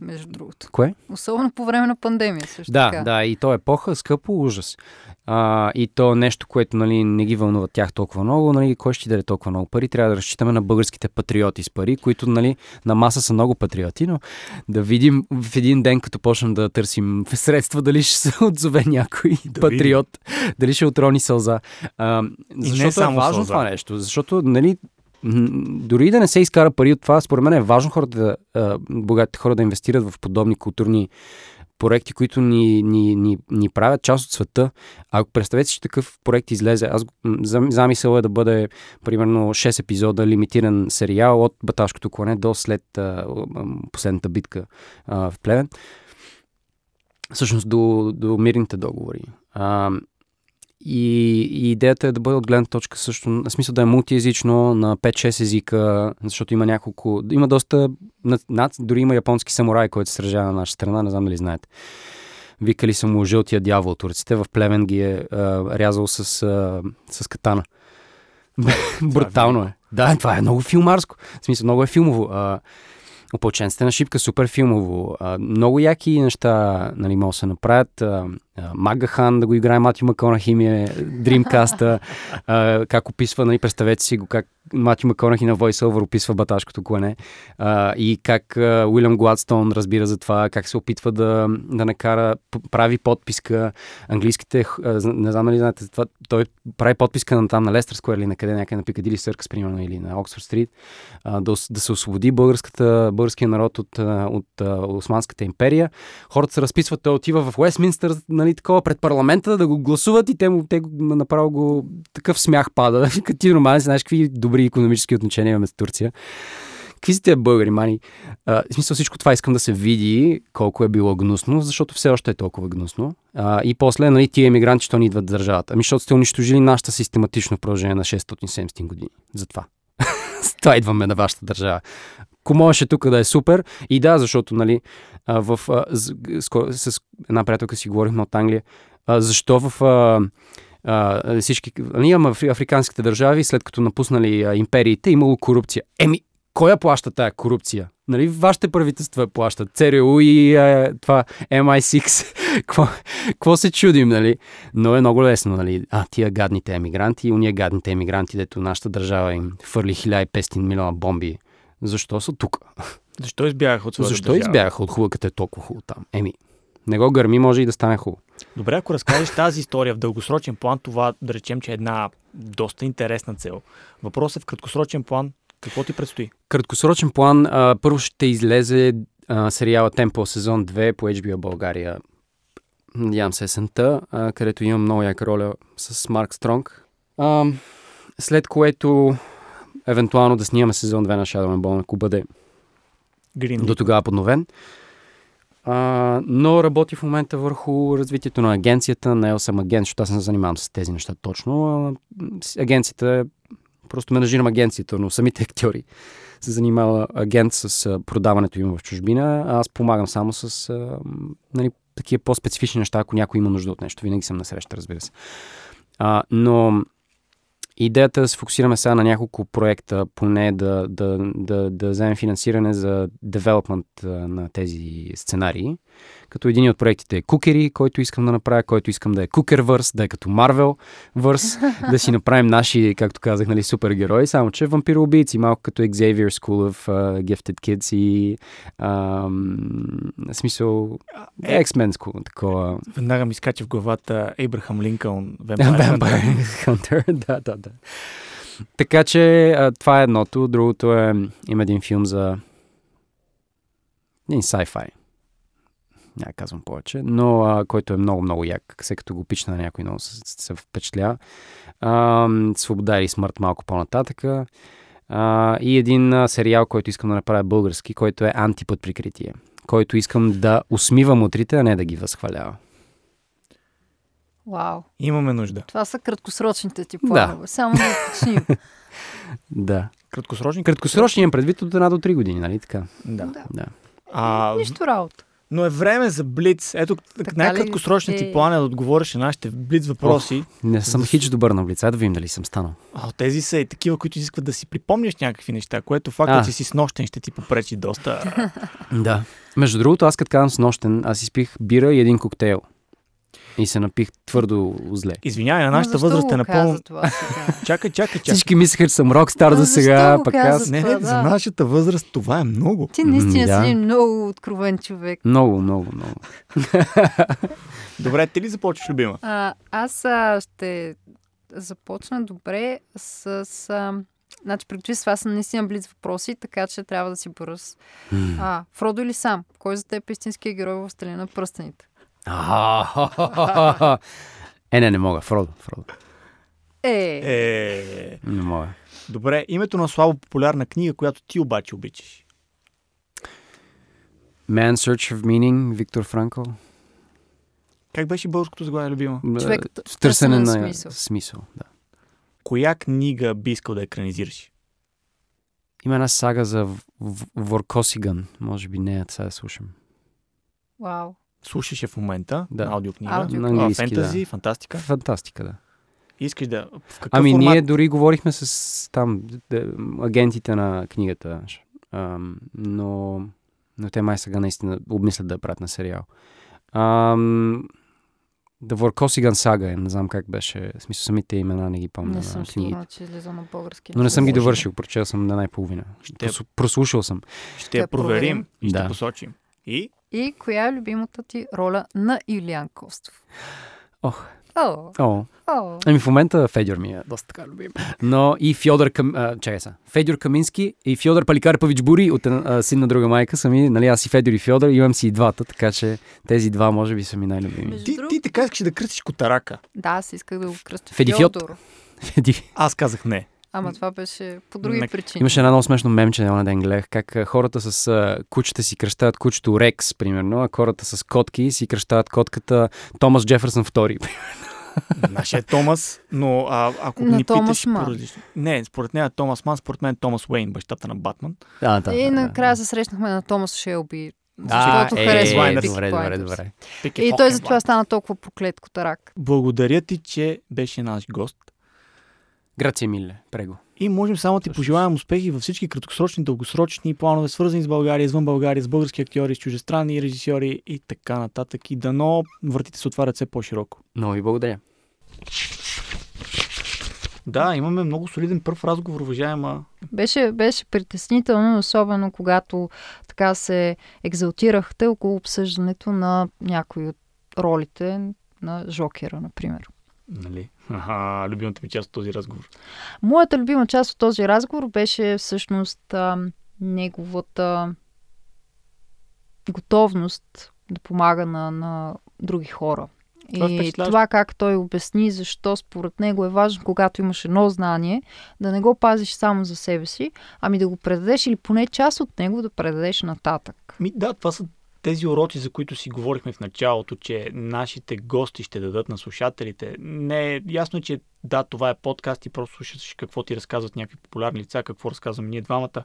Между другото. Кое? Особено по време на пандемия също Да, така. да, и то е епоха, скъпо, ужас. А, и то нещо, което нали, не ги вълнува тях толкова много, нали, кой ще даде толкова много пари, трябва да разчитаме на българските патриоти с пари, които нали, на маса са много патриоти, но да видим в един ден, като почнем да търсим средства, дали ще се отзове някой Да патриот, дали ще отрони сълза. А, защото е само важно сълза. това нещо, защото нали, дори да не се изкара пари от това, според мен е важно хората да, богатите хора да инвестират в подобни културни проекти, които ни, ни, ни, ни правят част от света. Ако представете че такъв проект излезе, аз замисъл е да бъде примерно 6 епизода, лимитиран сериал от Баташкото клане до след а, последната битка а, в Плевен. Всъщност до, до мирните договори. А, и, и идеята е да бъде от гледна точка също, на смисъл да е мултиязично на 5-6 езика, защото има няколко, има доста, над, дори има японски самурай, който се сражава на наша страна, не знам дали знаете. Викали са му жълтия дявол турците, в Плевен ги е а, рязал с, а, с катана. Брутално е. Да, това е много филмарско. В смисъл, много е филмово. А, Опълченците на шипка, супер филмово. А, много яки неща нали, могат да се направят. А, Магахан да го играе Матю Маконахи ми е Дримкаста. а, как описва, нали, представете си го, как Матю Маконахи на VoiceOver описва баташкото клане. И как Уилям Гладстон разбира за това, как се опитва да, да накара, прави подписка. Английските, не знам дали знаете, това, той прави подписка на там на Лестър или някъде, някъде на Пикадили Съркъс, примерно, или на Оксфорд Стрит, да, да се освободи българската, българския народ от, а, от а, Османската империя. Хората се разписват, той отива в Уестминстър, нали, такова, пред парламента да го гласуват и те, му, те направо го такъв смях пада. Ти нормален, знаеш какви добри економически отношения имаме с Турция. Какви са тези българи, мани? А, в смисъл всичко това искам да се види колко е било гнусно, защото все още е толкова гнусно. А, и после, нали, тия емигранти, що ни идват в държавата? Ами, защото сте унищожили нашата систематично в продължение на 670 години. Затова. Това идваме на вашата държава. Ако можеше тук да е супер. И да, защото, нали, а, в, а, с, с, с една приятелка си говорихме от Англия, а, защо в а, а, всички, ние имаме в африканските държави, след като напуснали а, империите, имало корупция. Еми, кой я плаща тая корупция? Нали, вашите правителства плащат. ЦРУ и а, това MI6. Какво- се чудим, нали? Но е много лесно, нали? А, тия гадните емигранти и уния гадните емигранти, дето нашата държава им хвърли 1500 милиона бомби. Защо са тук? Защо избягаха от своята Защо държава? избягаха от хубаво, като е толкова хубаво там? Еми, не го гърми, може и да стане хубаво. Добре, ако разкажеш тази история в дългосрочен план, това да речем, че е една доста интересна цел. Въпросът е в краткосрочен план, какво ти предстои? краткосрочен план, а, първо ще излезе а, сериала Темпо сезон 2 по HBO България. Надявам се есента, а, където имам много яка роля с Марк Стронг. А, след което евентуално да снимаме сезон 2 на Shadow and Bone, ако бъде Грин. до тогава подновен. А, но работи в момента върху развитието на агенцията. Не съм агент, защото аз не се занимавам с тези неща точно. А, агенцията е... Просто менажирам агенцията, но самите актьори се занимава агент с продаването им в чужбина. а Аз помагам само с а, нали, такива по-специфични неща, ако някой има нужда от нещо. Винаги съм на среща, разбира се. А, но идеята е да се фокусираме сега на няколко проекта, поне да, да, да, да вземем финансиране за девелопмент на тези сценарии. Като един от проектите е Кукери, който искам да направя, който искам да е Кукервърс, да е като Марвел върс, да си направим наши, както казах, нали, супергерои, само че вампироубийци, малко като Xavier School of uh, Gifted Kids и в смисъл X-Men School, такова. Веднага ми скача в главата Ейбрахам Линкълн. Vampire. Vampire Hunter, да, да, да. Така че а, това е едното. Другото е, има един филм за един sci-fi. Няма казвам повече, но а, който е много, много як. Всеки като го пична на някой много се, се впечатля. А, Свобода и смърт малко по-нататъка. А, и един а, сериал, който искам да направя български, който е Антипът прикритие. Който искам да усмивам утрите, а не да ги възхвалява. Вау. Имаме нужда. Това са краткосрочните ти Да. планове. Само да уточним. Да. Краткосрочни? Краткосрочни имам предвид от една до три години, нали така? Да. Да. Да. А, Нищо работа. Но е време за блиц. Ето, най-краткосрочният ти Е. план е да отговориш на нашите блиц въпроси. Не съм хич добър на лица, да видим дали съм станал. А, тези са и такива, които изискват да си припомняш някакви неща, което факта, А. че си с нощен ще ти попречи доста. Да. Между другото, аз като казвам с нощен, аз изпих бира и един коктейл. И се напих твърдо зле. Извинявай, на нашата възраст е напълно... това? Чакай, чакай, чакай. Всички мислеха, че съм рокстар А до защо сега, пък аз... Не, Това, не, за нашата възраст това е много. Ти наистина Да. си един много откровен човек. Много, много, много. Добре, ти ли започваш, любима? А, аз а, ще започна добре с... А, значи, приключи с това са наистина близ въпроси, така че трябва да си бърз. А, Фродо или сам? Кой за теб е истинския герой в Сталина на пръстените? А, Е, не, не мога. Фродо, Фродо. Е, Е... Не мога. Добре, името на слабо популярна книга, която ти обаче обичаш. Man Search of Meaning, Виктор Франкъл. Как беше българското заглавие, любима? Човек Е, в в търсене на смисъл. смисъл. Да. Коя книга би искал да екранизираш? Има една сага за Воркосиган. Може би нея сега да слушам. вау. Слушаш я в момента Да. на аудиокнига. Аудиокнига. На А, английски, фентази, да. фантастика. Фантастика, да. Искаш да... В какъв Ами формат? ние дори говорихме с там агентите на книгата, ам, но, но те май сега наистина обмислят да я правят на сериал. Ам, The Vorkosigan Saga, е, не знам как беше, в смисъл самите имена не ги помня Не съм сигурна, че излиза на български. Но не съм ги довършил, прочел съм на най-половина. Ще- Прос- Прослушал съм. Ще я Ще проверим. проверим и ще Да. посочим. И И коя е любимата ти роля на Илиан Костов? Ох. О, О, о. ами в момента Федор ми е доста така любим. Но и Фьодор Кам... А, чакай са. Федор Камински и Фьодор Паликарпович Бури от а, син на друга майка са ми, нали, аз и Федор и Фьодор, имам си и двата, така че тези два може би са ми най-любими. Ти, друг- ти така искаш да кръстиш котарака. Да, аз исках да го кръстя Федифьот. Фьодор. Феди. Аз казах не. Ама това беше по други Не- причини. Имаше едно много смешно мемче, на ден гледах, как а, хората с а, кучета си кръщават кучето Рекс, примерно, а хората с котки си кръщават котката Томас Джефърсън втори. Нашия е Томас, но а, ако На ни Томас питаш Ман. Не, според нея е Томас Ман, според мен е Томас Уейн, бащата на Батман. Да, да, и да, накрая да. се срещнахме на Томас Шелби. Защото е, харесва Blinders. Peaky добре, добре, добре. И той затова стана толкова проклет котарак. Благодаря ти, че беше наш гост. Грация, Миле, прего. И можем само да ти пожелаем успехи във всички краткосрочни, дългосрочни планове, свързани с България, извън България, с български актьори, с чужестранни режисьори и така нататък. И дано вратите се отварят все по-широко. Много ви благодаря. Да, имаме много солиден първ разговор, уважаема. Беше, беше притеснително, особено когато така се екзалтирахте около обсъждането на някои от ролите на Жокера, например. Нали? Аха, любимата ми част от този разговор. Моята любима част от този разговор беше всъщност а, неговата готовност да помага на, на други хора. Това и впечатляващо. това как той обясни защо според него е важно, когато имаш едно знание, да не го пазиш само за себе си, ами да го предадеш или поне част от него да предадеш нататък. Ми, да, това са тези уроци, за които си говорихме в началото, че нашите гости ще дадат на слушателите. Не е ясно, че да, това е подкаст и просто слушаш какво ти разказват някакви популярни лица, какво разказваме ние двамата.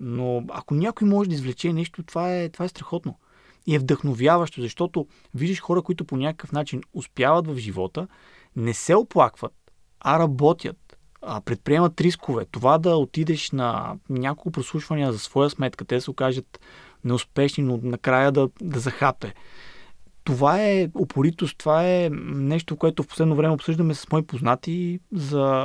Но ако някой може да извлече нещо, това е, това е страхотно. И е вдъхновяващо, защото виждаш хора, които по някакъв начин успяват в живота, не се оплакват, а работят, а предприемат рискове. Това да отидеш на няколко прослушвания за своя сметка, те се окажат неуспешни, но накрая да, да захапе. Това е упоритост, това е нещо, което в последно време обсъждаме с мои познати за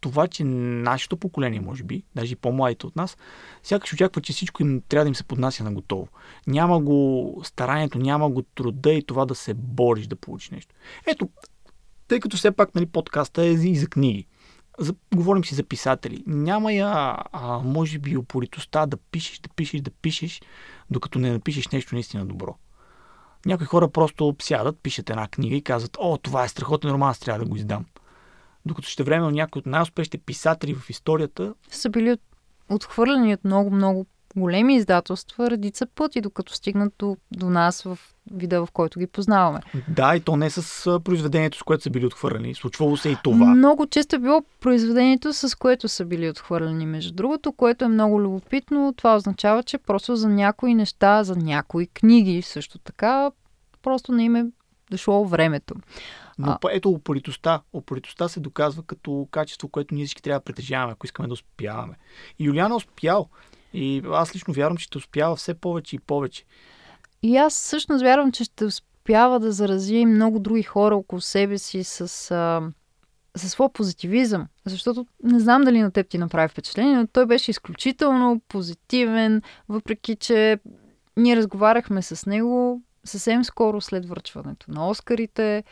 това, че нашето поколение, може би, даже и по-младите от нас, сякаш очаква, че всичко им трябва да им се поднася на готово. Няма го старанието, няма го труда и това да се бориш да получиш нещо. Ето, тъй като все пак нали, подкаста е и за книги. За, говорим си за писатели. Няма я, а, може би, упоритостта да пишеш, да пишеш, да пишеш, докато не напишеш нещо наистина добро. Някои хора просто сядат, пишат една книга и казват, о, това е страхотен роман, аз трябва да го издам. Докато ще време някои от най-успешните писатели в историята Са били от, отхвърлени от много-много големи издателства редица пъти, докато стигнат до, до нас в вида, в който ги познаваме. Да, и то не с произведението, с което са били отхвърлени. Случвало се и това. Много често е било произведението, с което са били отхвърлени, между другото, което е много любопитно. Това означава, че просто за някои неща, за някои книги също така, просто не им е дошло времето. Но А. ето упоритостта. Упоритостта се доказва като качество, което ние всички трябва да притежаваме, ако искаме да успяваме. И Юлиан е успял. И аз лично вярвам, че ще успява все повече и повече. И аз всъщност вярвам, че ще успява да зарази много други хора около себе си с, а, със своя позитивизъм. Защото не знам дали на теб ти направи впечатление, но той беше изключително позитивен, въпреки че ние разговаряхме с него съвсем скоро след връчването на Оскарите.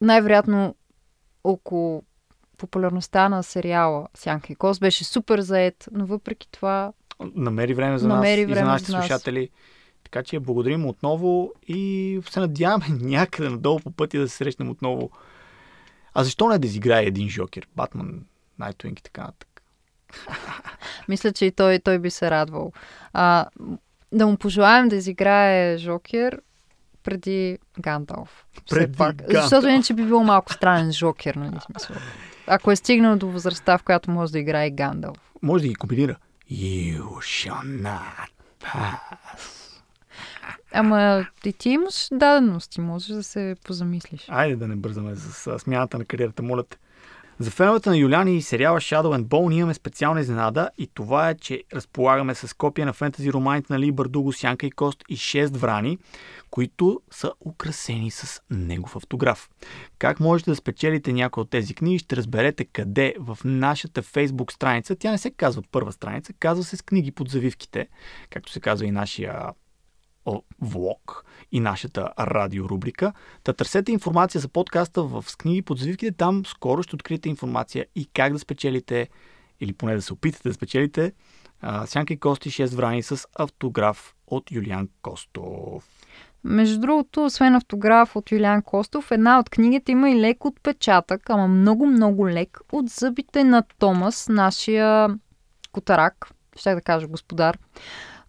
Най-вероятно около популярността на сериала Сянка и Кос беше супер заед, но въпреки това Намери време за Намери нас и време за нашите за нас. слушатели. Така че благодарим отново и се надяваме някъде надолу по пътя да се срещнем отново. А защо не да изиграе един Жокер? Батман, Найтуинг и така нататък. Мисля, че и той, той би се радвал. А, да му пожелаем да изиграе Жокер преди Гандалф. Преди пак. Гандалф. Защото иначе би бил малко странен Жокер, нали смисъл. Ако е стигнал до възрастта, в която може да играе Гандалф. Може да ги комбинира. You shall not pass. Ама и ти имаш дадености, можеш да се позамислиш. Айде да не бързаме с смяната на кариерата, моля те. За феновете на Юляни и сериала Shadow and Bone имаме специална изненада и това е, че разполагаме с копия на фентази романите на Ли Бардуго, Сянка и Кост и 6 врани, които са украсени с негов автограф. Как можете да спечелите някои от тези книги, ще разберете къде в нашата фейсбук страница. Тя не се казва първа страница, казва се с книги под завивките, както се казва и нашия влог и нашата радиорубрика. Та търсете информация за подкаста в с книги под завивките. Там скоро ще откриете информация и как да спечелите, или поне да се опитате да спечелите, Сянка и Кости 6 врани с автограф от Юлиан Костов. Между другото, освен автограф от Юлиан Костов, една от книгите има и лек отпечатък, ама много-много лек от зъбите на Томас, нашия котарак, ще да кажа господар,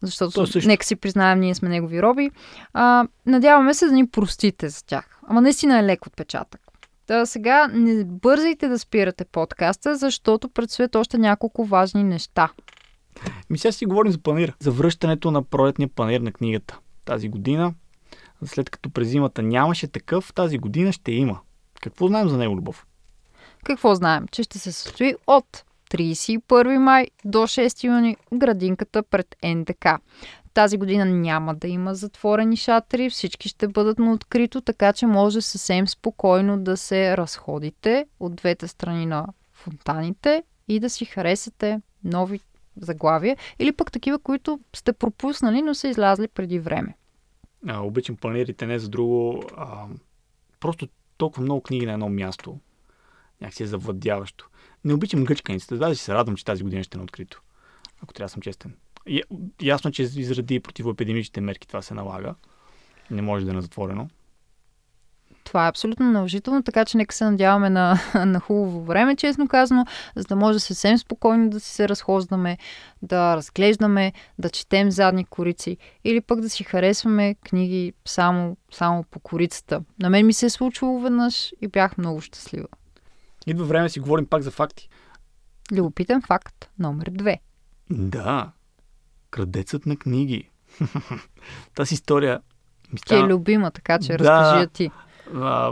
защото също. нека си признаем, ние сме негови роби. А, надяваме се да ни простите за тях. Ама наистина е лек отпечатък. Та сега не бързайте да спирате подкаста, защото предстоят още няколко важни неща. Ми сега си говорим за панир. За връщането на пролетния панир на книгата. Тази година, след като през зимата нямаше такъв, тази година ще има. Какво знаем за него, Любов? Какво знаем? Че ще се състои от 31 май до 6 юни градинката пред НДК. Тази година няма да има затворени шатри, всички ще бъдат на открито, така че може съвсем спокойно да се разходите от двете страни на фонтаните и да си харесате нови заглавия или пък такива, които сте пропуснали, но са излязли преди време. А, обичам панирите не за друго. А, просто толкова много книги на едно място. Някакси е завладяващо. Не обичам гъчканиците. Даже се радвам, че тази година ще е открито. Ако трябва да съм честен. Ясно, че заради противоепидемичните мерки това се налага. Не може да е на затворено. Това е абсолютно наложително, така че нека се надяваме на, на хубаво време, честно казано, за да може съвсем спокойно да си се разхождаме, да разглеждаме, да четем задни корици или пък да си харесваме книги само, само по корицата. На мен ми се е случило веднъж и бях много щастлива. Идва време си говорим пак за факти. Любопитен факт номер две. Да, крадецът на книги. Тази история ми Ти е любима, така че Да. разкажи я ти.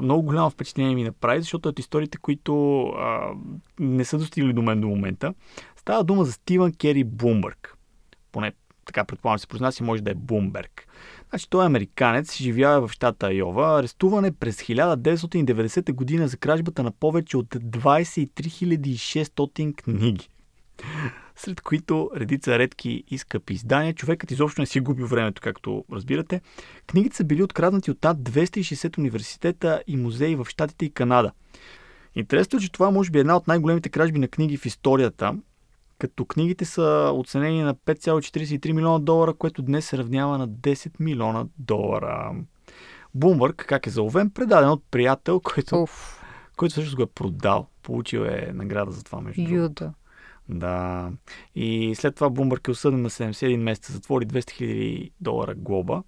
Много голямо впечатление ми направи, защото от историите, които а, не са достигли до мен до момента, става дума за Стивън Кери Бумбърг. Поне така предполагам се произнася, може да е Бумберг. Значи той е американец, живява в щата Айова, арестуван е през 1990 година за кражбата на повече от 23 600 книги. Сред които редица редки и скъпи издания. Човекът изобщо не си губил времето, както разбирате. Книгите са били откраднати от над 260 университета и музеи в Штатите и Канада. Интересно е, че това може би е една от най-големите кражби на книги в историята, като книгите са оценени на 5,43 милиона долара, което днес се равнява на 10 милиона долара. Бумбърг, как е заловен, предаден от приятел, който, Уф, който всъщност го е продал. Получил е награда за това, между другото. Юда. Да. И след това Бумбърг е осъден на 71 месеца, затвори 200 000 долара глоба.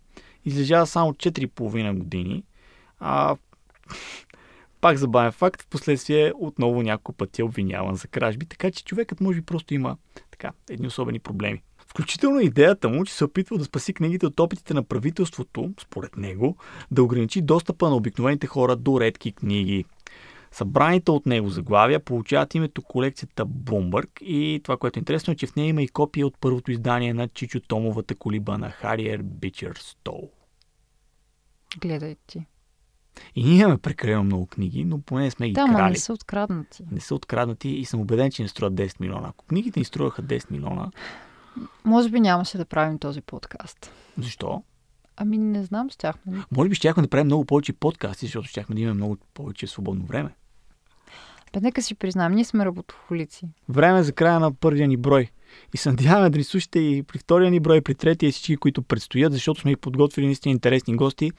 Излежава само 4,5 години. А пак забавен факт, в последствие отново няколко пъти е обвиняван за кражби, така че човекът може би просто има така, едни особени проблеми. Включително идеята му, че се опитва да спаси книгите от опитите на правителството, според него, да ограничи достъпа на обикновените хора до редки книги. Събраните от него заглавия получават името колекцията Бумбърг и това, което е интересно е, че в нея има и копия от първото издание на Чичо Томовата колиба на Хариер Бичер Стоу. Гледай ти. И ние имаме прекалено много книги, но поне сме ги Да, крали. не са откраднати. не са откраднати и съм убеден, че не струват 10 милиона. Ако книгите ни струваха 10 милиона, Може би нямаше да правим този подкаст. защо? Ами не знам, щяхме. ли? Може би щяхме да правим много повече подкасти, защото щяхме да имаме много повече свободно време. Бе, нека си признаем, ние сме работохолици. Време за края на първия ни брой. И се надяваме да ни слушате и при втория ни брой, при третия и всички, които предстоят, защото сме и подготвили наистина интересни гости.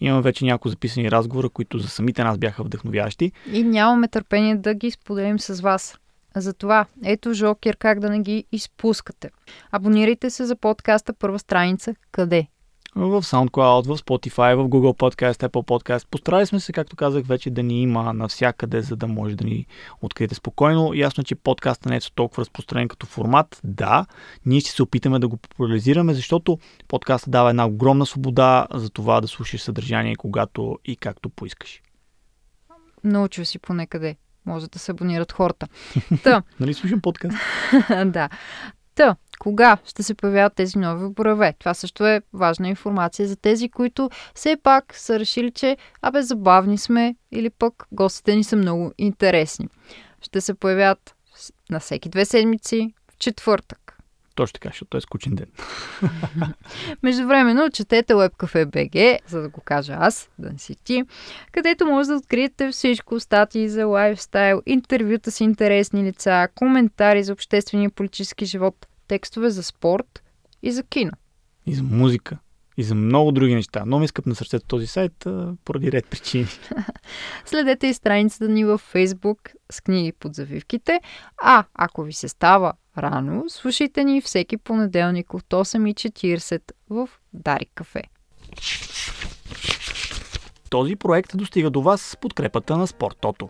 Имаме вече няколко записани разговора, които за самите нас бяха вдъхновящи. И нямаме търпение да ги споделим с вас. Затова, ето Жокер, как да не ги изпускате. Абонирайте се за подкаста първа страница. Къде? В SoundCloud, в Spotify, в Google Podcast, Apple Podcast. Постарали сме се, както казах вече, да ни има навсякъде, за да може да ни откриете спокойно. Ясно, е, че подкаста не е толкова разпространен като формат. Да, ние ще се опитаме да го популяризираме, защото подкастът дава една огромна свобода за това да слушаш съдържание, когато и както поискаш. Научил си поне къде. Може да се абонират хората. Та, Нали слушам подкаст? да. Та, кога ще се появяват тези нови бораве? Това също е важна информация за тези, които все пак са решили, че абе забавни сме или пък гостите ни са много интересни. Ще се появяват с- на всеки две седмици в четвъртък. Точно така, защото е скучен ден. Междувременно четете WebCafe.bg, за да го кажа аз, да не си ти, където може да откриете всичко, статии за лайфстайл, интервюта с интересни лица, коментари за обществения и политически живот, текстове за спорт и за кино. И за музика. И за много други неща. Много ми скъп на сърцето този сайт, а, поради ред причини. Следете и страницата ни във Facebook с книги под завивките, а ако ви се става рано, слушайте ни всеки понеделник от 8.40 в Дарик кафе. Този проект достига до вас с подкрепата на Спортото.